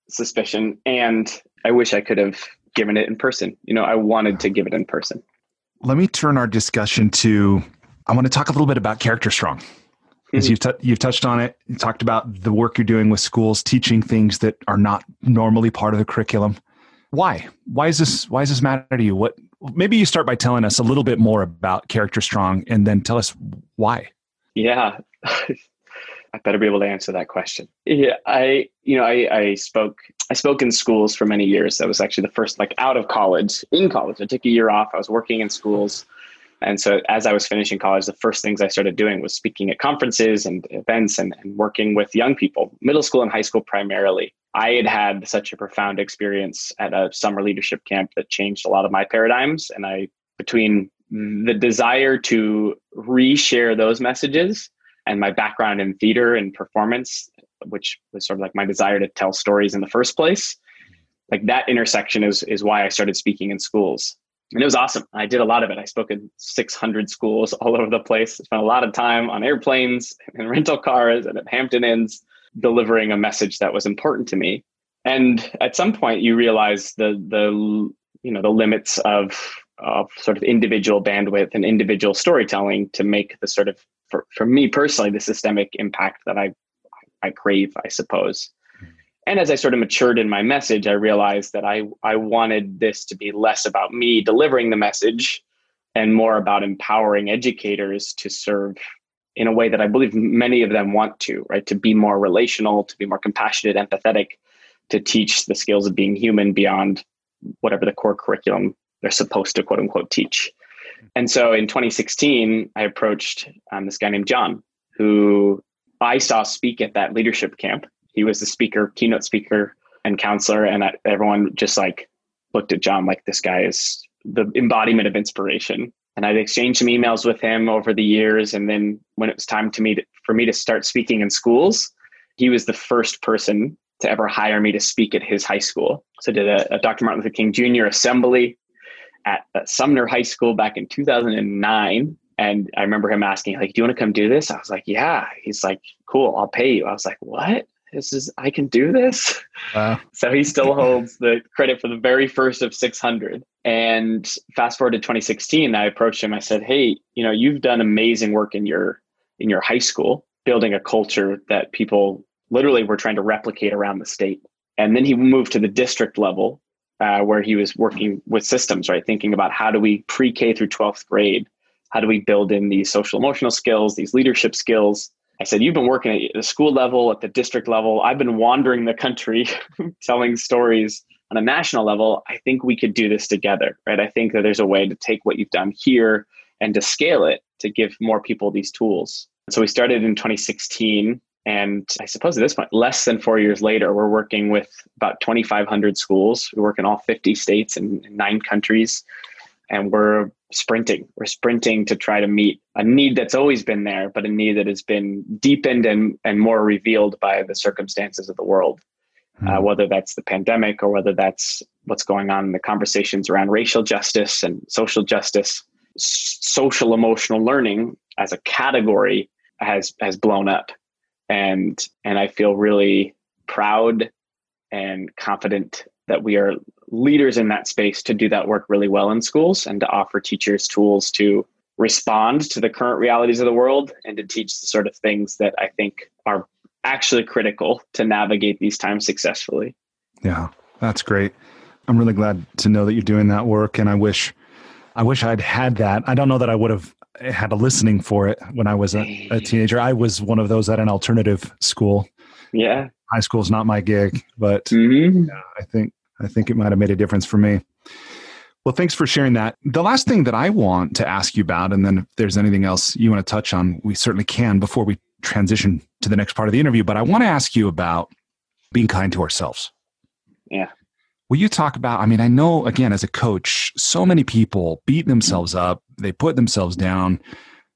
suspicion, and I wish I could have given it in person. You know, I wanted to give it in person. Let me turn our discussion to. I want to talk a little bit about CharacterStrong. As mm-hmm. you've t- you've touched on it, you talked about the work you're doing with schools, teaching things that are not normally part of the curriculum why why is this why does this matter to you what maybe you start by telling us a little bit more about CharacterStrong and then tell us why. Yeah. *laughs* I better be able to answer that question. Yeah i you know i i spoke i spoke in schools for many years. That was actually the first like out of college in college. I took a year off. I was working in schools. And so as I was finishing college, the first things I started doing was speaking at conferences and events and, and, working with young people, middle school and high school primarily. I had had such a profound experience at a summer leadership camp that changed a lot of my paradigms. And I, between the desire to reshare those messages and my background in theater and performance, which was sort of like my desire to tell stories in the first place, like that intersection is, is why I started speaking in schools and it was awesome. I did a lot of it. I spoke in 600 schools *laughs* all over the place. Spent a lot of time on airplanes and rental cars and at Hampton Inns delivering a message that was important to me. And at some point, you realize the the you know the limits of of sort of individual bandwidth and individual storytelling to make the sort of for, for me personally the systemic impact that I I crave, I suppose. Hmm. And as I sort of matured in my message, I realized that I, I wanted this to be less about me delivering the message and more about empowering educators to serve in a way that I believe many of them want to, right? To be more relational, to be more compassionate, empathetic, to teach the skills of being human beyond whatever the core curriculum they're supposed to quote unquote teach. And so in 2016, I approached um, this guy named John, who I saw speak at that leadership camp. He was the speaker, keynote speaker, and counselor, and everyone just like looked at John like this guy is the embodiment of inspiration. And I'd exchanged some emails with him over the years, and then when it was time to me to, for me to start speaking in schools, he was the first person to ever hire me to speak at his high school. So I did a, a Dr. Martin Luther King Jr. assembly at uh, Sumner High School back in 2009. And I remember him asking, like, do you want to come do this? I was like, yeah. He's like, cool, I'll pay you. I was like, what? This is, I can do this. Wow. *laughs* so he still holds the credit for the very first of 600. And fast forward to 2016, I approached him. I said, hey, you know, you've done amazing work in your, in your high school, building a culture that people literally were trying to replicate around the state. And then he moved to the district level uh, where he was working with systems, right? Thinking about how do we pre K through 12th grade, how do we build in these social emotional skills, these leadership skills. I said, You've been working at the school level, at the district level. I've been wandering the country *laughs* telling stories on a national level. I think we could do this together, right? I think that there's a way to take what you've done here and to scale it to give more people these tools. So we started in 2016 and I suppose at this point, less than four years later, we're working with about 2,500 schools. We work in all 50 states and nine countries. And we're sprinting. We're sprinting to try to meet a need that's always been there, but a need that has been deepened and, and more revealed by the circumstances of the world. Uh, hmm. whether that's the pandemic or whether that's what's going on in the conversations around racial justice and social justice, S- social emotional learning as a category has has blown up and and I feel really proud and confident that we are leaders in that space to do that work really well in schools and to offer teachers tools to respond to the current realities of the world and to teach the sort of things that I think are actually critical to navigate these times successfully. Yeah, that's great. I'm really glad to know that you're doing that work and I wish I wish I'd had that. I don't know that I would have had a listening for it when I was a, a teenager. I was one of those at an alternative school. Yeah, high school is not my gig, but mm-hmm. yeah, I think I think it might have made a difference for me. Well, thanks for sharing that. The last thing that I want to ask you about, and then if there's anything else you want to touch on, we certainly can before we transition to the next part of the interview. But I want to ask you about being kind to ourselves. Yeah. Will you talk about? I mean, I know again as a coach, so many people beat themselves up, they put themselves down,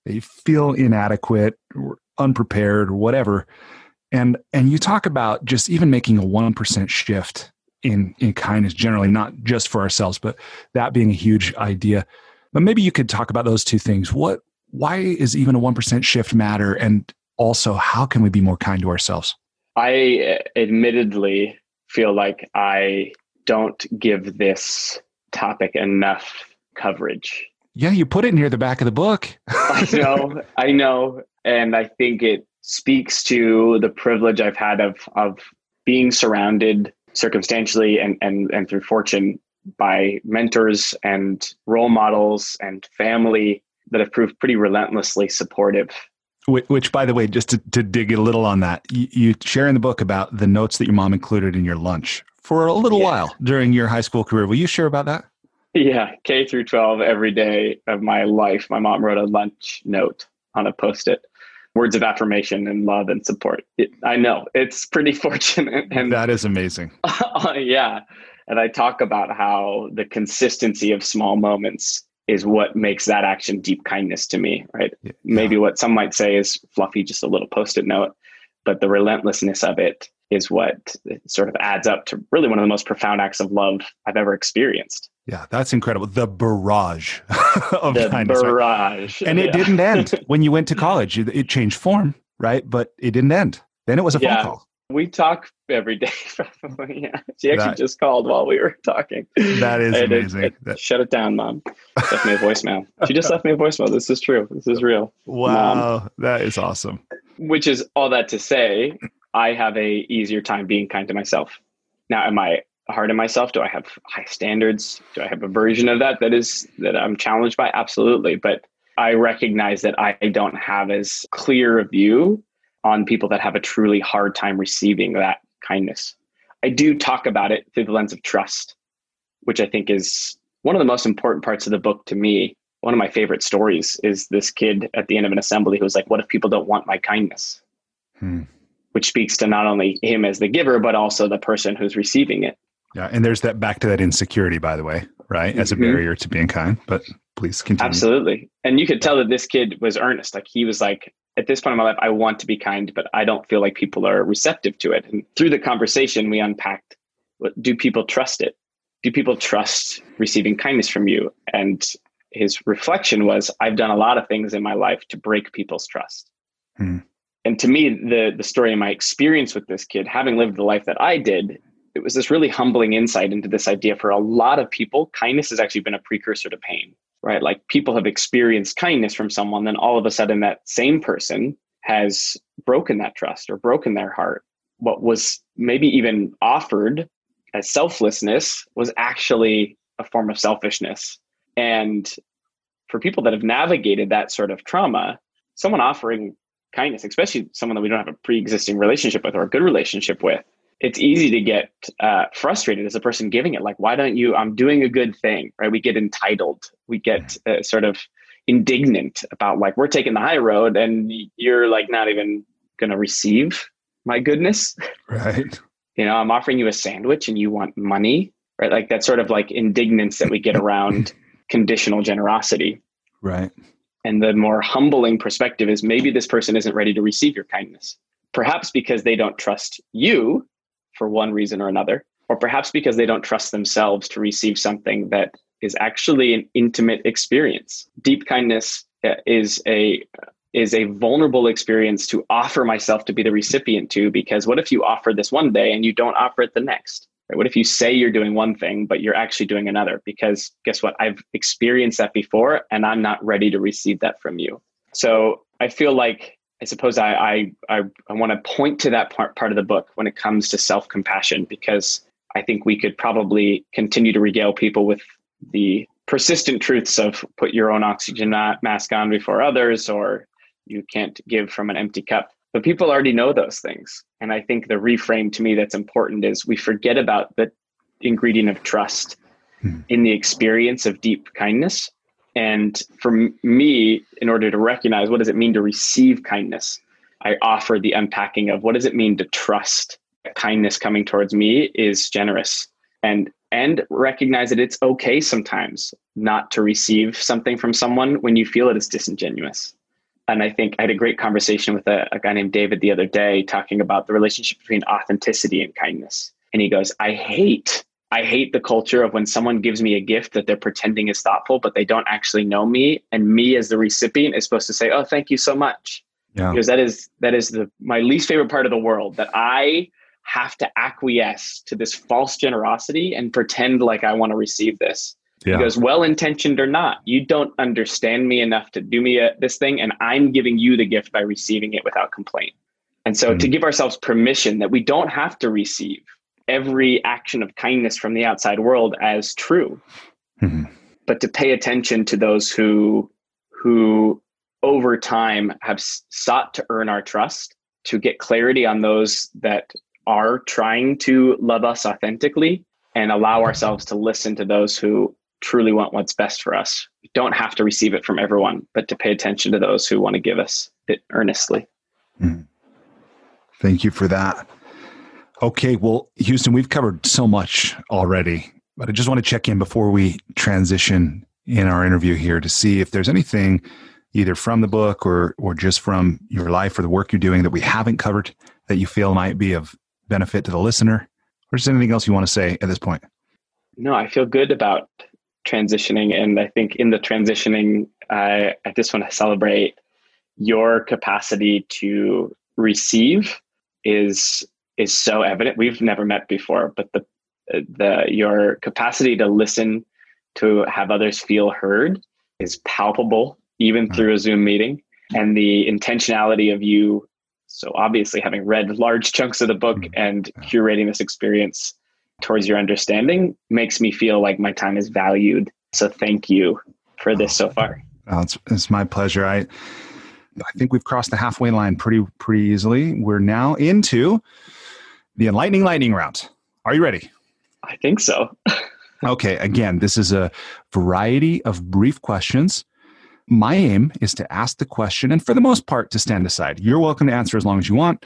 they feel inadequate, or unprepared, or whatever. And and you talk about just even making a one percent shift in in kindness generally, not just for ourselves, but that being a huge idea. But maybe you could talk about those two things. What why is even a one percent shift matter, and also how can we be more kind to ourselves? I admittedly feel like I don't give this topic enough coverage. Yeah, you put it near the back of the book. I know, I know, and I think it speaks to the privilege I've had of of being surrounded circumstantially and and and through fortune by mentors and role models and family that have proved pretty relentlessly supportive. Which, which by the way, just to, to dig a little on that, you, you share in the book about the notes that your mom included in your lunch for a little yeah. while during your high school career. Will you share about that? Yeah, K through 12, every day of my life, my mom wrote a lunch note on a post it words of affirmation and love and support. It, I know it's pretty *laughs* fortunate. And that is amazing. Uh, *laughs* yeah. And I talk about how the consistency of small moments is what makes that action deep kindness to me, right? Yeah. Maybe what some might say is fluffy, just a little post it note, but the relentlessness of it is what sort of adds up to really one of the most profound acts of love I've ever experienced. Yeah, that's incredible. The barrage *laughs* of the kindness. Barrage. Right? And it didn't end *laughs* when you went to college. It changed form, right? But it didn't end. Then it was a yeah. phone call. We talk every day, *laughs* probably. Yeah. She actually that, just called while we were talking. That is amazing. It, it, shut it down, mom. Left me a voicemail. She just left me a voicemail. This is true. This is real. Wow. Mom. That is awesome. Which is all that to say, I have a easier time being kind to myself. Now, am I hard on myself? Do I have high standards? Do I have a version of that that is that I'm challenged by? Absolutely. But I recognize that I don't have as clear a view on people that have a truly hard time receiving that kindness. I do talk about it through the lens of trust, which I think is one of the most important parts of the book to me. One of my favorite stories is this kid at the end of an assembly who was like, What if people don't want my kindness? Hmm. Which speaks to not only him as the giver, but also the person who's receiving it. Yeah. And there's that back to that insecurity, by the way, right? As mm-hmm. a barrier to being kind. But please continue. Absolutely. And you could tell that this kid was earnest. Like he was like, at this point in my life, I want to be kind, but I don't feel like people are receptive to it. And through the conversation, we unpacked what, do people trust it? Do people trust receiving kindness from you? And his reflection was, I've done a lot of things in my life to break people's trust. Hmm. And to me, the, the story of my experience with this kid, having lived the life that I did, it was this really humbling insight into this idea for a lot of people, kindness has actually been a precursor to pain right? Like people have experienced kindness from someone, then all of a sudden that same person has broken that trust or broken their heart. What was maybe even offered as selflessness was actually a form of selfishness. And for people that have navigated that sort of trauma, someone offering kindness, especially someone that we don't have a pre existing relationship with or a good relationship with, it's easy to get uh, frustrated as a person giving it. Like why don't you i'm doing a good thing right? We get entitled. We get uh, sort of indignant about like we're taking the high road and you're like not even going to receive my goodness. Right. *laughs* You know i'm offering you a sandwich and you want money right? Like that sort of like indignance that we get around *laughs* conditional generosity. Right and the more humbling perspective is maybe this person isn't ready to receive your kindness perhaps because they don't trust you for one reason or another, or perhaps because they don't trust themselves to receive something that is actually an intimate experience. Deep kindness uh, is a is a vulnerable experience to offer myself to be the recipient to because what if you offer this one day and you don't offer it the next right? what if you say you're doing one thing but you're actually doing another because guess what i've experienced that before and i'm not ready to receive that from you so i feel like I suppose I I I, I want to point to that part part of the book when it comes to self compassion because I think we could probably continue to regale people with the persistent truths of put your own oxygen mask on before others or you can't give from an empty cup. But people already know those things. And I think the reframe to me that's important is we forget about the ingredient of trust hmm. in the experience of deep kindness and for me, in order to recognize what does it mean to receive kindness, I offer the unpacking of what does it mean to trust that kindness coming towards me is generous and and recognize that it's okay sometimes not to receive something from someone when you feel it is disingenuous. And I think I had a great conversation with a, a guy named David the other day talking about the relationship between authenticity and kindness. And he goes, I hate I hate the culture of when someone gives me a gift that they're pretending is thoughtful, but they don't actually know me. And me as the recipient is supposed to say, Oh, thank you so much. Yeah. Because that is that is the my least favorite part of the world that I have to acquiesce to this false generosity and pretend like I want to receive this. Yeah. Because well intentioned or not, you don't understand me enough to do me a, this thing, and I'm giving you the gift by receiving it without complaint. And so, mm-hmm. to give ourselves permission that we don't have to receive, every action of kindness from the outside world as true mm-hmm. but to pay attention to those who who over time have sought to earn our trust to get clarity on those that are trying to love us authentically and allow ourselves to listen to those who truly want what's best for us. We don't have to receive it from everyone, but to pay attention to those who want to give us it earnestly. Mm. Thank you for that. Okay, well, Houston, we've covered so much already, but I just want to check in before we transition in our interview here to see if there's anything either from the book or or just from your life or the work you're doing that we haven't covered that you feel might be of benefit to the listener or just anything else you want to say at this point no i feel good about transitioning and i think in the transitioning i, I just want to celebrate your capacity to receive is is so evident. We've never met before, but the the your capacity to listen to have others feel heard is palpable even mm-hmm. through a Zoom meeting, and the intentionality of you So obviously, having read large chunks of the book Mm. and curating this experience towards your understanding makes me feel like my time is valued. So thank you for this so far. It's, it's my pleasure. I I think we've crossed the halfway line pretty pretty easily. We're now into the enlightening lightning round. Are you ready? I think so. *laughs* Okay, again, this is a variety of brief questions. My aim is to ask the question and for the most part to stand aside. You're welcome to answer as long as you want,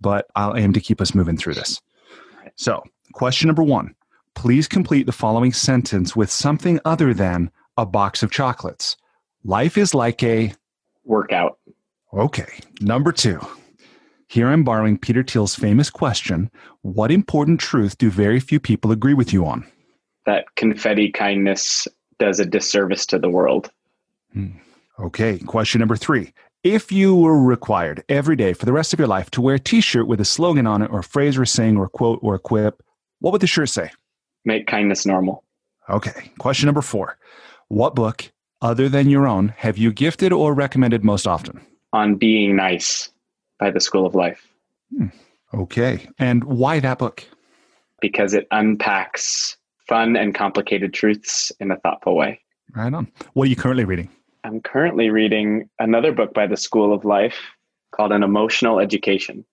but I'll aim to keep us moving through this. So, question number one please complete the following sentence with something other than a box of chocolates. Life is like a Workout. Okay. Number two. Here I'm borrowing Peter Thiel's famous question What important truth do very few people agree with you on? That confetti kindness does a disservice to the world. Hmm. Okay. Question number three. If you were required every day for the rest of your life to wear a t shirt with a slogan on it, or a phrase or saying, or a quote, or a quip, what would the shirt say? Make kindness normal. Okay. Question number four. What book, other than your own, have you gifted or recommended most often? On being nice by the School of Life Okay. And why that book? because it unpacks fun and complicated truths in a thoughtful way. Right on. What are you currently reading? I'm currently reading another book by the School of Life called An Emotional Education.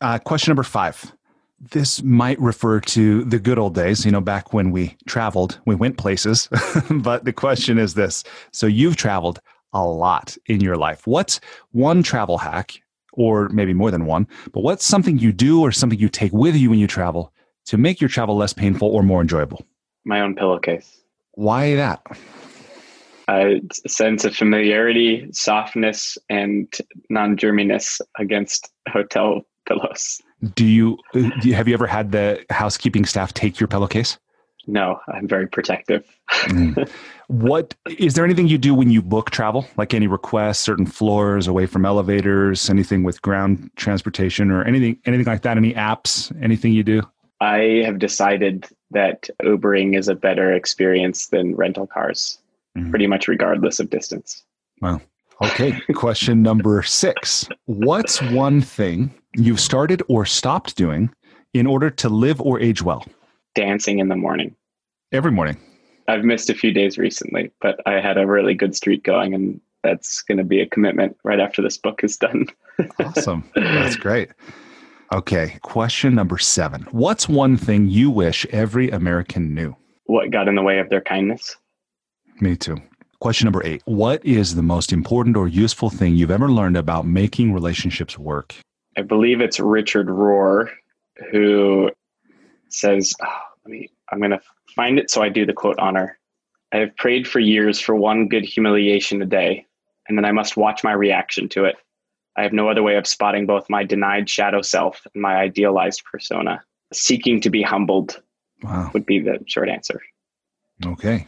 Uh, question number five. This might refer to the good old days, you know, back when we traveled, we went places. *laughs* but the question is this So you've traveled a lot in your life. What's one travel hack, or maybe more than one, but what's something you do or something you take with you when you travel to make your travel less painful or more enjoyable? My own pillowcase. Why that? Uh, a sense of familiarity, softness, and non germiness against hotel *laughs* pillows. Do you, uh, do you have you ever had the housekeeping staff take your pillowcase? No, I'm very protective. Mm. *laughs* what is there anything you do when you book travel like any requests certain floors away from elevators anything with ground transportation or anything anything like that any apps anything you do I have decided that Ubering is a better experience than rental cars, Mhm. pretty much regardless of distance. Wow. Okay question number six what's one thing you've started or stopped doing in order to live or age well Dancing in the morning. every morning I've missed a few days recently, but I had a really good streak going, and that's going to be a commitment right after this book is done. *laughs* awesome that's great okay question number seven what's one thing you wish every american knew What got in the way of their kindness? Me too. Question number eight What is the most important or useful thing you've ever learned about making relationships work? I believe it's Richard Rohr who says, oh, let me, I'm going to find it so I do the quote honor. I have prayed for years for one good humiliation a day, and then I must watch my reaction to it. I have no other way of spotting both my denied shadow self and my idealized persona. Seeking to be humbled Wow. would be the short answer. Okay.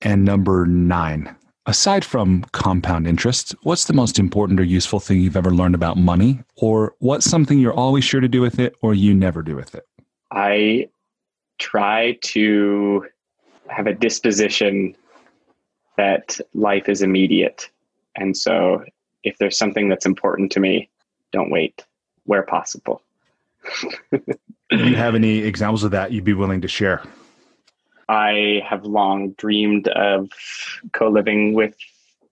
And number nine Aside from compound interest, what's the most important or useful thing you've ever learned about money? Or what's something you're always sure to do with it or you never do with it? I try to have a disposition that life is immediate. And so if there's something that's important to me, don't wait where possible. *laughs* Do you have any examples of that you'd be willing to share? I have long dreamed of co living with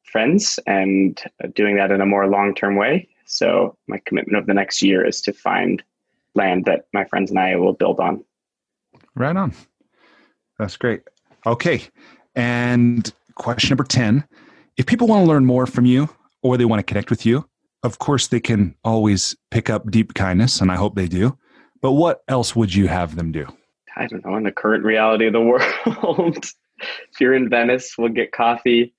friends and doing that in a more long term way. So, my commitment of the next year is to find land that my friends and I will build on. Right on. That's great. Okay. And question number 10 if people want to learn more from you or they want to connect with you, of course, they can always pick up deep kindness, and I hope they do. But what else would you have them do? I don't know, in the current reality of the *laughs* world, if you're in Venice, we'll get coffee.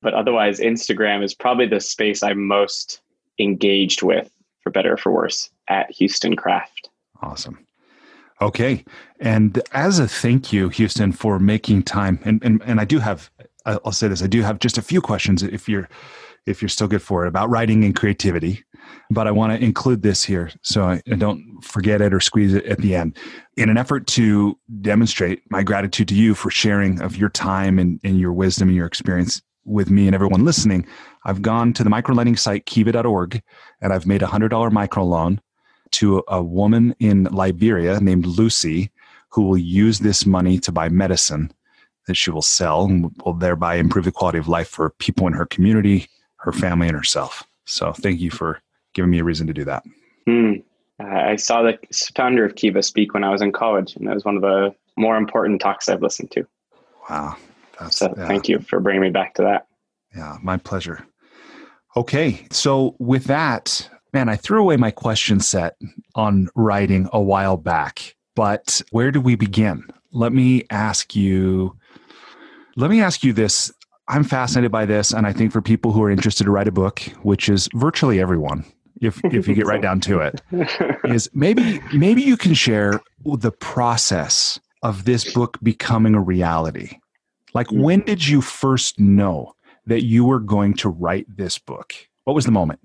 But otherwise, Instagram is probably the space I'm most engaged with, for better or for worse, at Houston Kraft. Awesome. Okay. And as a thank you, Houston, for making time, and, and, and I do have, I'll say this, I do have just a few questions if you're, if you're still good for it about writing and creativity, but I want to include this here so I, I don't forget it or squeeze it at the end. In an effort to demonstrate my gratitude to you for sharing of your time and, and your wisdom and your experience with me and everyone listening, I've gone to the microlending site kiva.org and I've made a $100 microloan to a woman in Liberia named Lucy who will use this money to buy medicine that she will sell and will thereby improve the quality of life for people in her community, her family, and herself. So thank you for giving me a reason to do that. Hmm. I saw the founder of Kiva speak when I was in college, and that was one of the more important talks I've listened to. Wow. That's, so yeah. thank you for bringing me back to that. Yeah, my pleasure. Okay. So with that, man, I threw away my question set on writing a while back, but where do we begin? Let me ask you let me ask you this. I'm fascinated by this, and I think for people who are interested to write a book, which is virtually everyone, if if you get right down to it, *laughs* is maybe maybe you can share the process of this book becoming a reality. Like mm. when did you first know that you were going to write this book? What was the moment?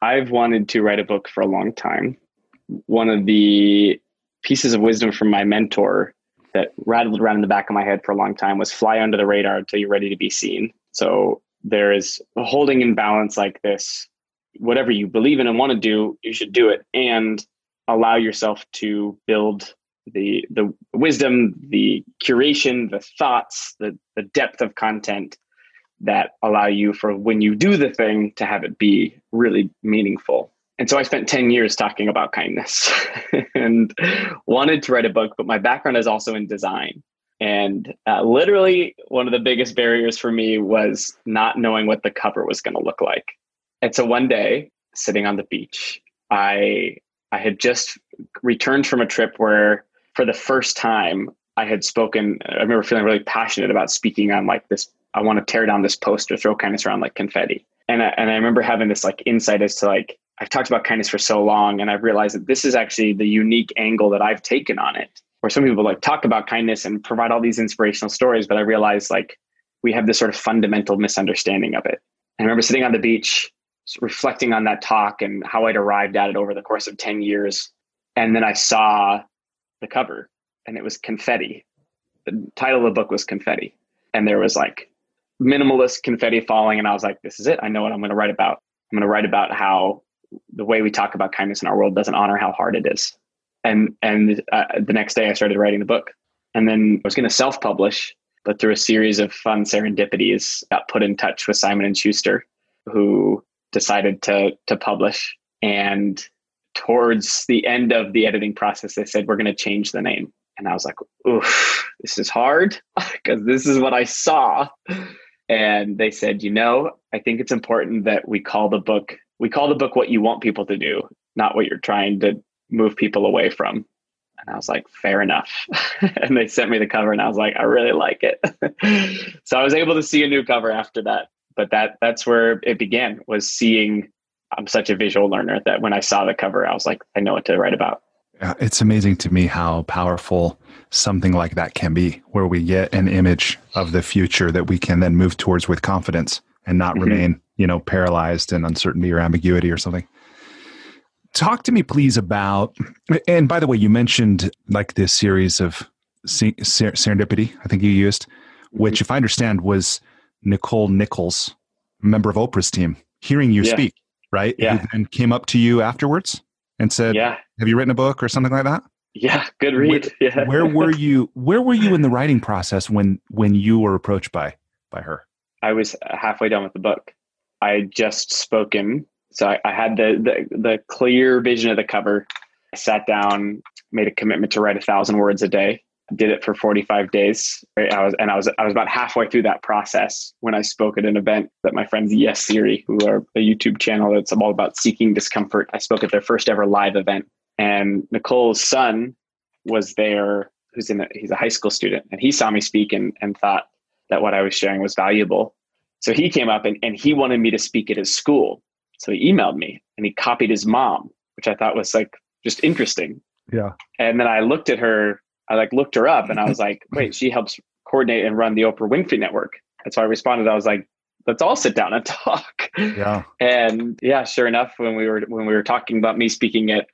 I've wanted to write a book for a long time. One of the pieces of wisdom from my mentor that rattled around in the back of my head for a long time was fly under the radar until you're ready to be seen. So there is a holding in balance like this. Whatever you believe in and want to do, you should do it and allow yourself to build the the wisdom, the curation, the thoughts, the the depth of content that allow you for when you do the thing to have it be really meaningful. And so I spent 10 years talking about kindness *laughs* and wanted to write a book, but my background is also in design. And uh, literally, one of the biggest barriers for me was not knowing what the cover was going to look like. And so one day, sitting on the beach, I I had just returned from a trip where, for the first time, I had spoken. I remember feeling really passionate about speaking on like this. I want to tear down this poster, throw kindness around like confetti. And I, and I remember having this like insight as to like I've talked about kindness for so long, and I've realized that this is actually the unique angle that I've taken on it. Where some people like talk about kindness and provide all these inspirational stories, but I realized like we have this sort of fundamental misunderstanding of it. I remember sitting on the beach, reflecting on that talk and how I'd arrived at it over the course of 10 years. And then I saw the cover and it was confetti. The title of the book was Confetti. And there was like minimalist confetti falling. And I was like, this is it. I know what I'm going to write about. I'm going to write about how the way we talk about kindness in our world doesn't honor how hard it is. And and uh, the next day I started writing the book, and then I was going to self publish, but through a series of fun serendipities, got put in touch with Simon and Schuster, who decided to to publish. And towards the end of the editing process, they said we're going to change the name, and I was like, "Oof, this is hard *laughs* because this is what I saw." And they said, "You know, I think it's important that we call the book we call the book what you want people to do, not what you're trying to move people away from. And I was like, fair enough. *laughs* and they sent me the cover and I was like, I really like it. *laughs* so I was able to see a new cover after that. But that that's where it began was seeing I'm such a visual learner that when I saw the cover, I was like, I know what to write about. It's amazing to me how powerful something like that can be, where we get an image of the future that we can then move towards with confidence and not mm-hmm. remain you know, paralyzed in uncertainty or ambiguity or something. Talk to me, please, about. And by the way, you mentioned like this series of serendipity. I think you used, which, mm-hmm. if I understand, was Nicole Nichols, member of Oprah's team, hearing you yeah. speak, right? Yeah. And came up to you afterwards and said, "Yeah, have you written a book or something like that?" Yeah, good read. Where, yeah. where were *laughs* you? Where were you in the writing process when when you were approached by by her? I was halfway done with the book. I had just spoken. So I, I had the, the the clear vision of the cover. I sat down, made a commitment to write a thousand words a day. Did it for 45 days. I was and I was I was about halfway through that process when I spoke at an event that my friends Yes Theory, who are a YouTube channel that's all about seeking discomfort. I spoke at their first ever live event, and Nicole's son was there. Who's in? A, he's a high school student, and he saw me speak and and thought that what I was sharing was valuable. So he came up and, and he wanted me to speak at his school. So he emailed me and he copied his mom, which I thought was like just interesting. Yeah. And then I looked at her, I like looked her up and I was like, *laughs* wait, she helps coordinate and run the Oprah Winfrey Network. And so I responded, I was like, let's all sit down and *laughs* talk. Yeah. And yeah, sure enough, when we were when we were talking about me speaking at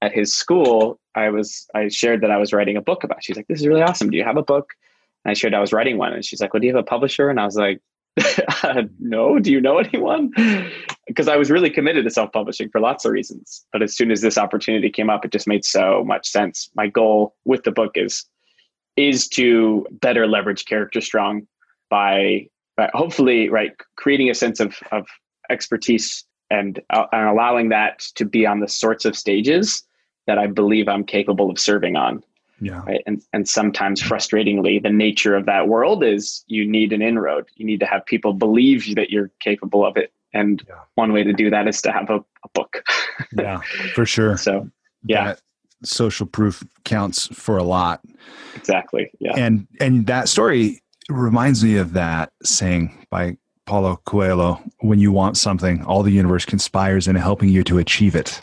at his school, I was I shared that I was writing a book about. It. She's like, This is really awesome. Do you have a book? And I shared I was writing one. And she's like, Well, do you have a publisher? And I was like, *laughs* uh, no, do you know anyone? because I was really committed to self publishing for lots of reasons. But as soon as this opportunity came up, it just made so much sense. My goal with the book is is to better leverage CharacterStrong by, by hopefully right creating a sense of of expertise and, uh, and allowing that to be on the sorts of stages that I believe I'm capable of serving on. Yeah. Right. And and sometimes frustratingly, the nature of that world is you need an inroad. You need to have people believe that you're capable of it. And yeah. one way to do that is to have a, a book. *laughs* yeah, for sure. So yeah. That social proof counts for a lot. Exactly. Yeah. And and that story reminds me of that saying by Paulo Coelho, when you want something, all the universe conspires in helping you to achieve it.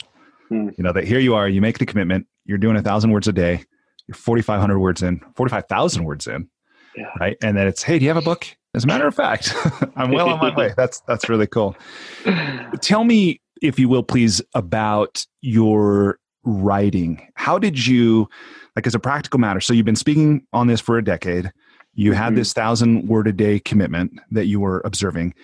Hmm. You know, that here you are, you make the commitment, you're doing a thousand words a day, you're 4,500 words in, 45,000 words in, yeah. right? And then it's, hey, do you have a book? As a matter of fact, *laughs* I'm well on my way. That's that's really cool. *laughs* Tell me, if you will, please, about your writing. How did you, like, as a practical matter? So you've been speaking on this for a decade. You had mm-hmm. this thousand word a day commitment that you were observing,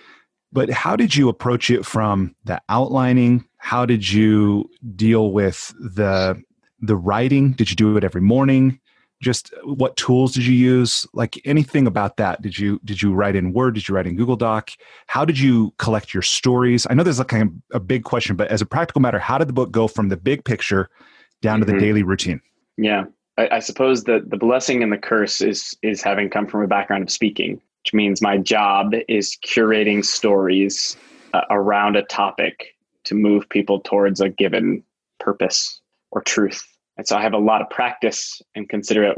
but how did you approach it from the outlining? How did you deal with the the writing? Did you do it every morning? Just what tools did you use? Like anything about that? Did you did you write in Word? Did you write in Google Doc? How did you collect your stories? I know there's like kind of a big question, but as a practical matter, how did the book go from the big picture down mm-hmm. to the mm-hmm. daily routine? Yeah, I, I suppose that the blessing and the curse is is having come from a background of speaking, which means my job is curating stories uh, around a topic to move people towards a given purpose or truth. And so I have a lot of practice and consider it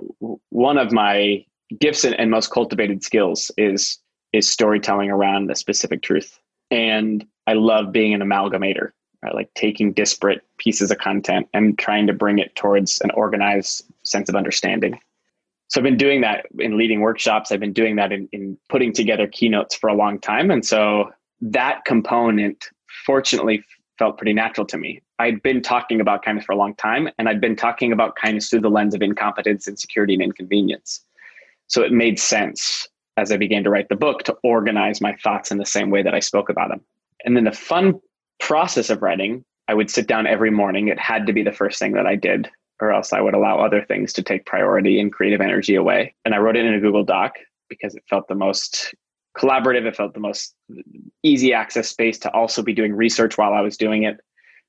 one of my gifts and, and most cultivated skills is is storytelling around a specific truth. And I love being an amalgamator, right? like taking disparate pieces of content and trying to bring it towards an organized sense of understanding. So I've been doing that in leading workshops. I've been doing that in, in putting together keynotes for a long time. And so that component, fortunately, felt pretty natural to me. I'd been talking about kindness for a long time, and I'd been talking about kindness through the lens of incompetence, insecurity, and inconvenience. So it made sense as I began to write the book to organize my thoughts in the same way that I spoke about them. And then the fun process of writing, I would sit down every morning. It had to be the first thing that I did, or else I would allow other things to take priority and creative energy away. And I wrote it in a Google Doc because it felt the most collaborative. It felt the most easy access space to also be doing research while I was doing it.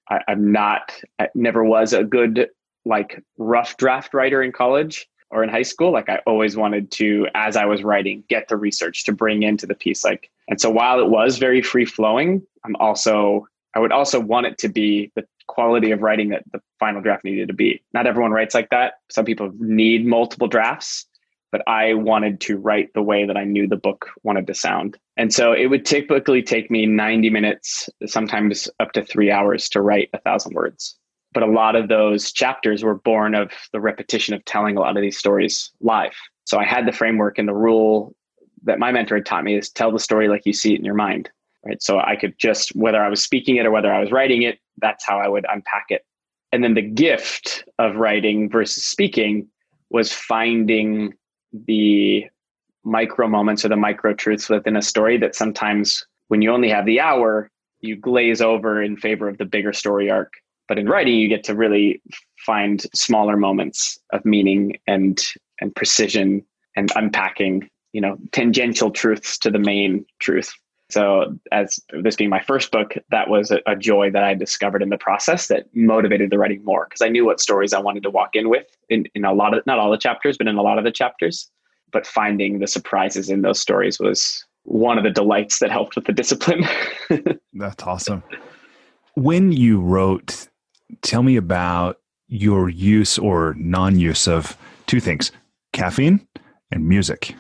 I, am not, I never was a good like rough draft writer in college or in high school. Like I always wanted to, as I was writing, get the research to bring into the piece. Like, and so while it was very free flowing, I'm also, I would also want it to be the quality of writing that the final draft needed to be. Not everyone writes like that. Some people need multiple drafts but I wanted to write the way that I knew the book wanted to sound. And so it would typically take me 90 minutes, sometimes up to three hours to write a thousand words. But a lot of those chapters were born of the repetition of telling a lot of these stories live. So I had the framework and the rule that my mentor had taught me is tell the story like you see it in your mind. Right. So I could just, whether I was speaking it or whether I was writing it, that's how I would unpack it. And then the gift of writing versus speaking was finding the micro moments or the micro truths within a story that sometimes when you only have the hour, you glaze over in favor of the bigger story arc. But in writing, you get to really find smaller moments of meaning and and precision and unpacking, you know, tangential truths to the main truth. So, as this being my first book, that was a, a joy that I discovered in the process that motivated the writing more because I knew what stories I wanted to walk in with in, in a lot of, not all the chapters, but in a lot of the chapters. But finding the surprises in those stories was one of the delights that helped with the discipline. *laughs* That's awesome. When you wrote, tell me about your use or non use of two things caffeine and music.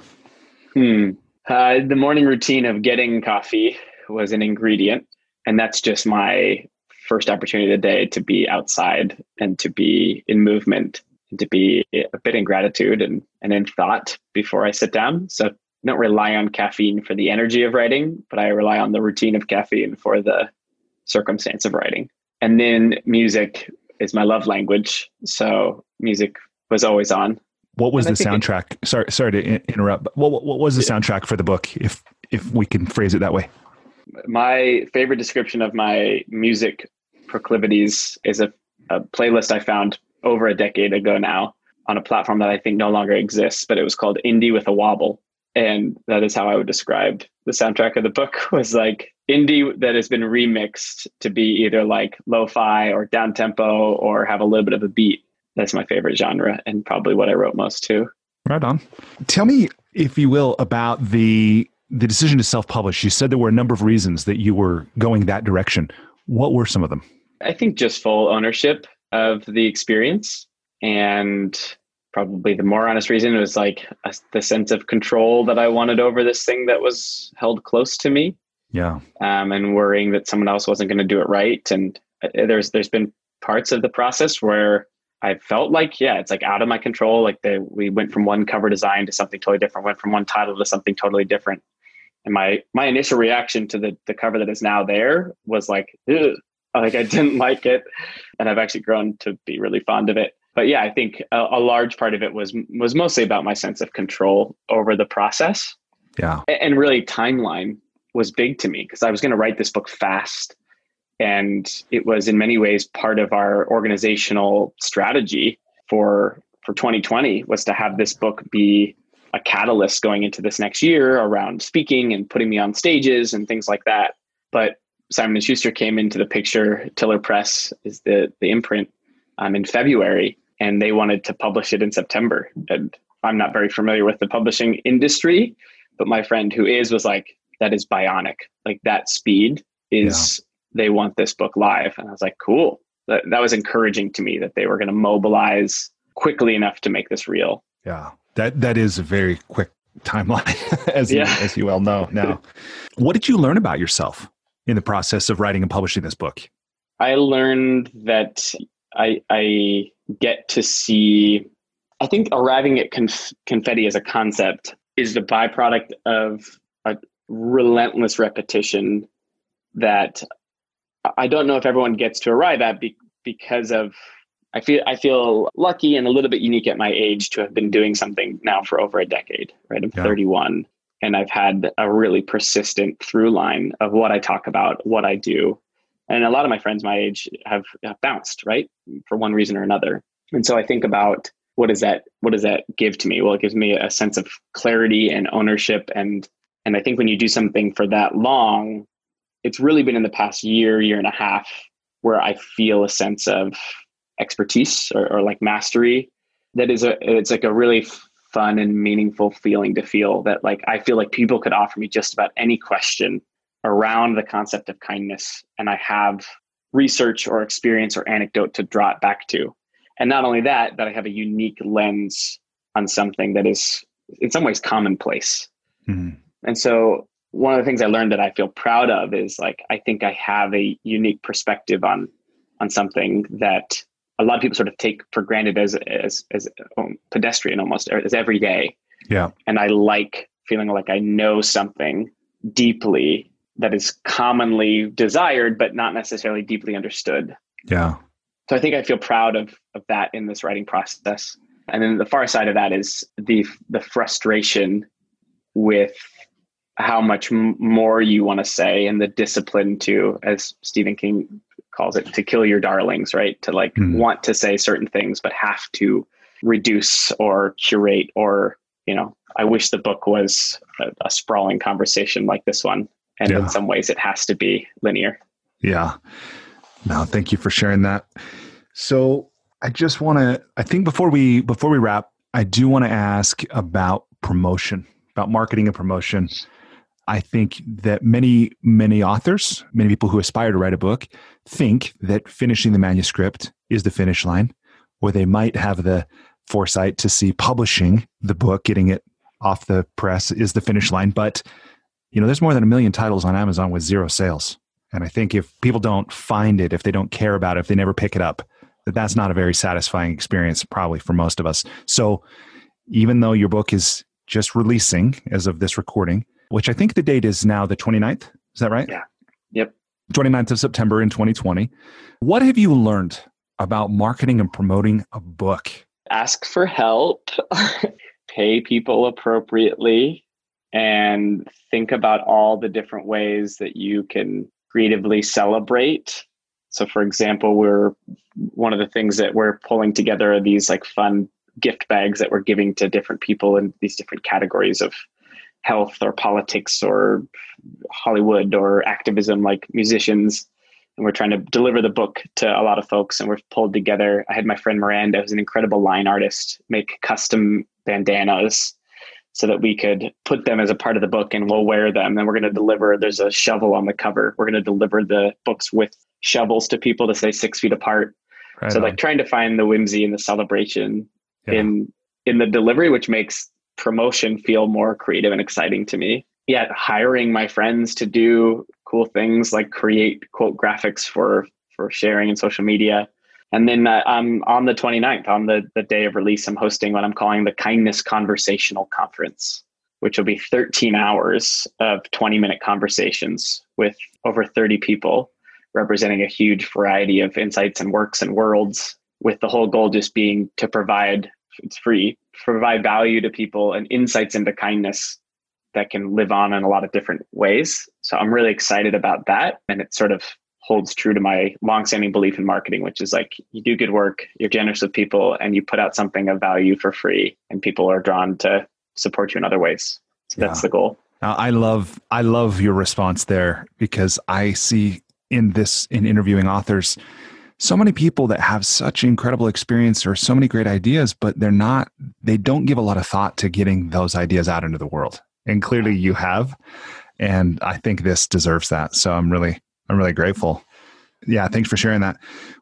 Hmm. Uh, the morning routine of getting coffee was an ingredient, and that's just my first opportunity of the day to be outside and to be in movement and to be a bit in gratitude and, and in thought before I sit down. So I don't rely on caffeine for the energy of writing, but I rely on the routine of caffeine for the circumstance of writing. And then music is my love language. So music was always on What was the soundtrack? It, sorry, sorry to interrupt. But what, what was the soundtrack for the book, if if we can phrase it that way? My favorite description of my music proclivities is a, a playlist I found over a decade ago now on a platform that I think no longer exists, but it was called Indie with a Wobble. And that is how I would describe the soundtrack of the book *laughs* was like indie that has been remixed to be either like lo-fi or down tempo or have a little bit of a beat. That's my favorite genre and probably what I wrote most too. Right on. Tell me, if you will, about the the decision to self-publish. You said there were a number of reasons that you were going that direction. What were some of them? I think just full ownership of the experience and probably the more honest reason was like a, the sense of control that I wanted over this thing that was held close to me. Yeah. Um, and worrying that someone else wasn't going to do it right. And uh, there's there's been parts of the process where I felt like yeah, it's like out of my control. Like the, we went from one cover design to something totally different. Went from one title to something totally different. And my my initial reaction to the the cover that is now there was like, Ugh. like I didn't *laughs* like it, and I've actually grown to be really fond of it but yeah, I think a, a, large part of it was was mostly about my sense of control over the process. Yeah, and really timeline was big to me because I was going to write this book fast, and it was in many ways part of our organizational strategy for for 2020 was to have this book be a catalyst going into this next year around speaking and putting me on stages and things like that. But Simon and Schuster came into the picture. Tiller Press is the the imprint um, in February, and they wanted to publish it in September. And I'm not very familiar with the publishing industry, but my friend who is was like, that is bionic. Like that speed is, yeah. They want this book live. And I was like, cool. That, that was encouraging to me that they were going to mobilize quickly enough to make this real. Yeah. That, that is a very quick timeline, *laughs* as, yeah. you, as you well know now. *laughs* what did you learn about yourself in the process of writing and publishing this book? I learned that I, I get to see. I think arriving at conf- confetti as a concept is the byproduct of a relentless repetition that I don't know if everyone gets to arrive at be- because of I feel I feel lucky and a little bit unique at my age to have been doing something now for over a decade. Right, I'm yeah. 31, and I've had a really persistent through line of what I talk about, what I do, and a lot of my friends my age have, have bounced right? For one reason or another. And so i think about what does that what does that give to me? Well it gives me a sense of clarity and ownership. And and i think when you do something for that long it's really been in the past year year and a half where i feel a sense of expertise or, or like mastery that is a it's like a really fun and meaningful feeling to feel that like i feel like people could offer me just about any question around the concept of kindness and I have research or experience or anecdote to draw it back to. And not only that, that I have a unique lens on something that is in some ways commonplace. Mm-hmm. And so one of the things I learned that I feel proud of is like I think I have a unique perspective on on something that a lot of people sort of take for granted as as as um, pedestrian almost as every day. Yeah. And I like feeling like I know something deeply that is commonly desired but not necessarily deeply understood yeah so i think i feel proud of of that in this writing process and then the far side of that is the the frustration with how much more you want to say and the discipline to as stephen king calls it to kill your darlings right? To like mm. want to say certain things but have to reduce or curate or you know i wish the book was a, a sprawling conversation like this one. And yeah. in some ways it has to be linear. Yeah. No thank you for sharing that. So i just want to i think before we before we wrap i do want to ask about promotion about marketing and promotion i think that many many authors many people who aspire to write a book think that finishing the manuscript is the finish line or they might have the foresight to see publishing the book getting it off the press is the finish line but you know, there's more than a million titles on Amazon with zero sales. And I think if people don't find it, if they don't care about it, if they never pick it up, that that's not a very satisfying experience probably for most of us. So even though your book is just releasing as of this recording, which I think the date is now the 29th, is that right? Yeah. Yep. 29th of September in 2020. What have you learned about marketing and promoting a book? ask for help, *laughs* pay people appropriately, and think about all the different ways that you can creatively celebrate. So, for example, we're one of the things that we're pulling together are these like fun gift bags that we're giving to different people in these different categories of health or politics or Hollywood or activism, like musicians. And we're trying to deliver the book to a lot of folks. And we've pulled together. I had my friend Miranda, who's an incredible line artist, make custom bandanas so that we could put them as a part of the book and we'll wear them. And we're going to deliver, there's a shovel on the cover. We're going to deliver the books with shovels to people to say six feet apart. Right so on. like trying to find the whimsy and the celebration yeah. in in the delivery, which makes promotion feel more creative and exciting to me. Yet hiring my friends to do cool things like create quote graphics for for sharing in social media. And then uh, um, on the 29th, on the, the day of release, I'm hosting what I'm calling the Kindness Conversational Conference, which will be 13 hours of 20 minute conversations with over 30 people representing a huge variety of insights and works and worlds with the whole goal just being to provide it's free provide value to people and insights into kindness that can live on in a lot of different ways. So i'm really excited about that. And it sort of holds true to my longstanding belief in marketing which is like you do good work you're generous with people and you put out something of value for free and people are drawn to support you in other ways. So yeah. that's the goal. I love i love your response there because i see in this in interviewing authors so many people that have such incredible experience or so many great ideas, but they're not, they don't give a lot of thought to getting those ideas out into the world. And clearly you have. And I think this deserves that. So I'm really, I'm really grateful. Yeah, thanks for sharing that.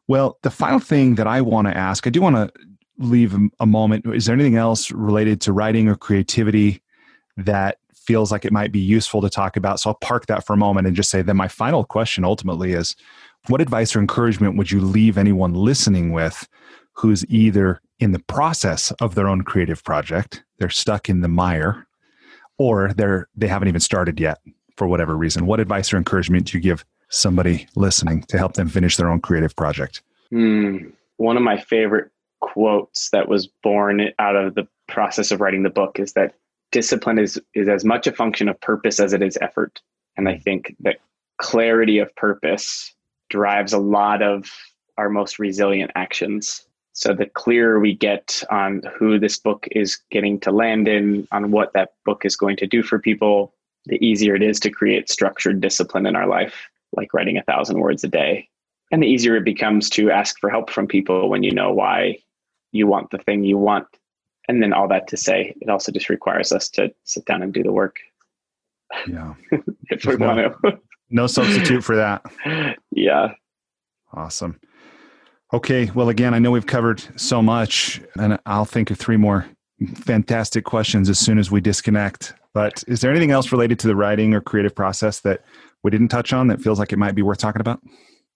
Well, the final thing that I want to ask, I do want to leave a moment. Is there anything else related to writing or creativity that feels like it might be useful to talk about? So I'll park that for a moment and just say that my final question ultimately is what advice or encouragement would you leave anyone listening with who's either in the process of their own creative project, they're stuck in the mire, or they're they haven't even started yet for whatever reason? What advice or encouragement do you give somebody listening to help them finish their own creative project? Mm, one of my favorite quotes that was born out of the process of writing the book is that discipline is is as much a function of purpose as it is effort. And I think that clarity of purpose drives a lot of our most resilient actions. So the clearer we get on who this book is getting to land in, on what that book is going to do for people, the easier it is to create structured discipline in our life, like writing a thousand words a day. And the easier it becomes to ask for help from people when you know why you want the thing you want. And then all that to say, it also just requires us to sit down and do the work. Yeah. *laughs* if we no, want to. No substitute for that. *laughs* Yeah. Awesome. Okay. Well, again, I know we've covered so much, and I'll think of three more fantastic questions as soon as we disconnect. But is there anything else related to the writing or creative process that we didn't touch on that feels like it might be worth talking about?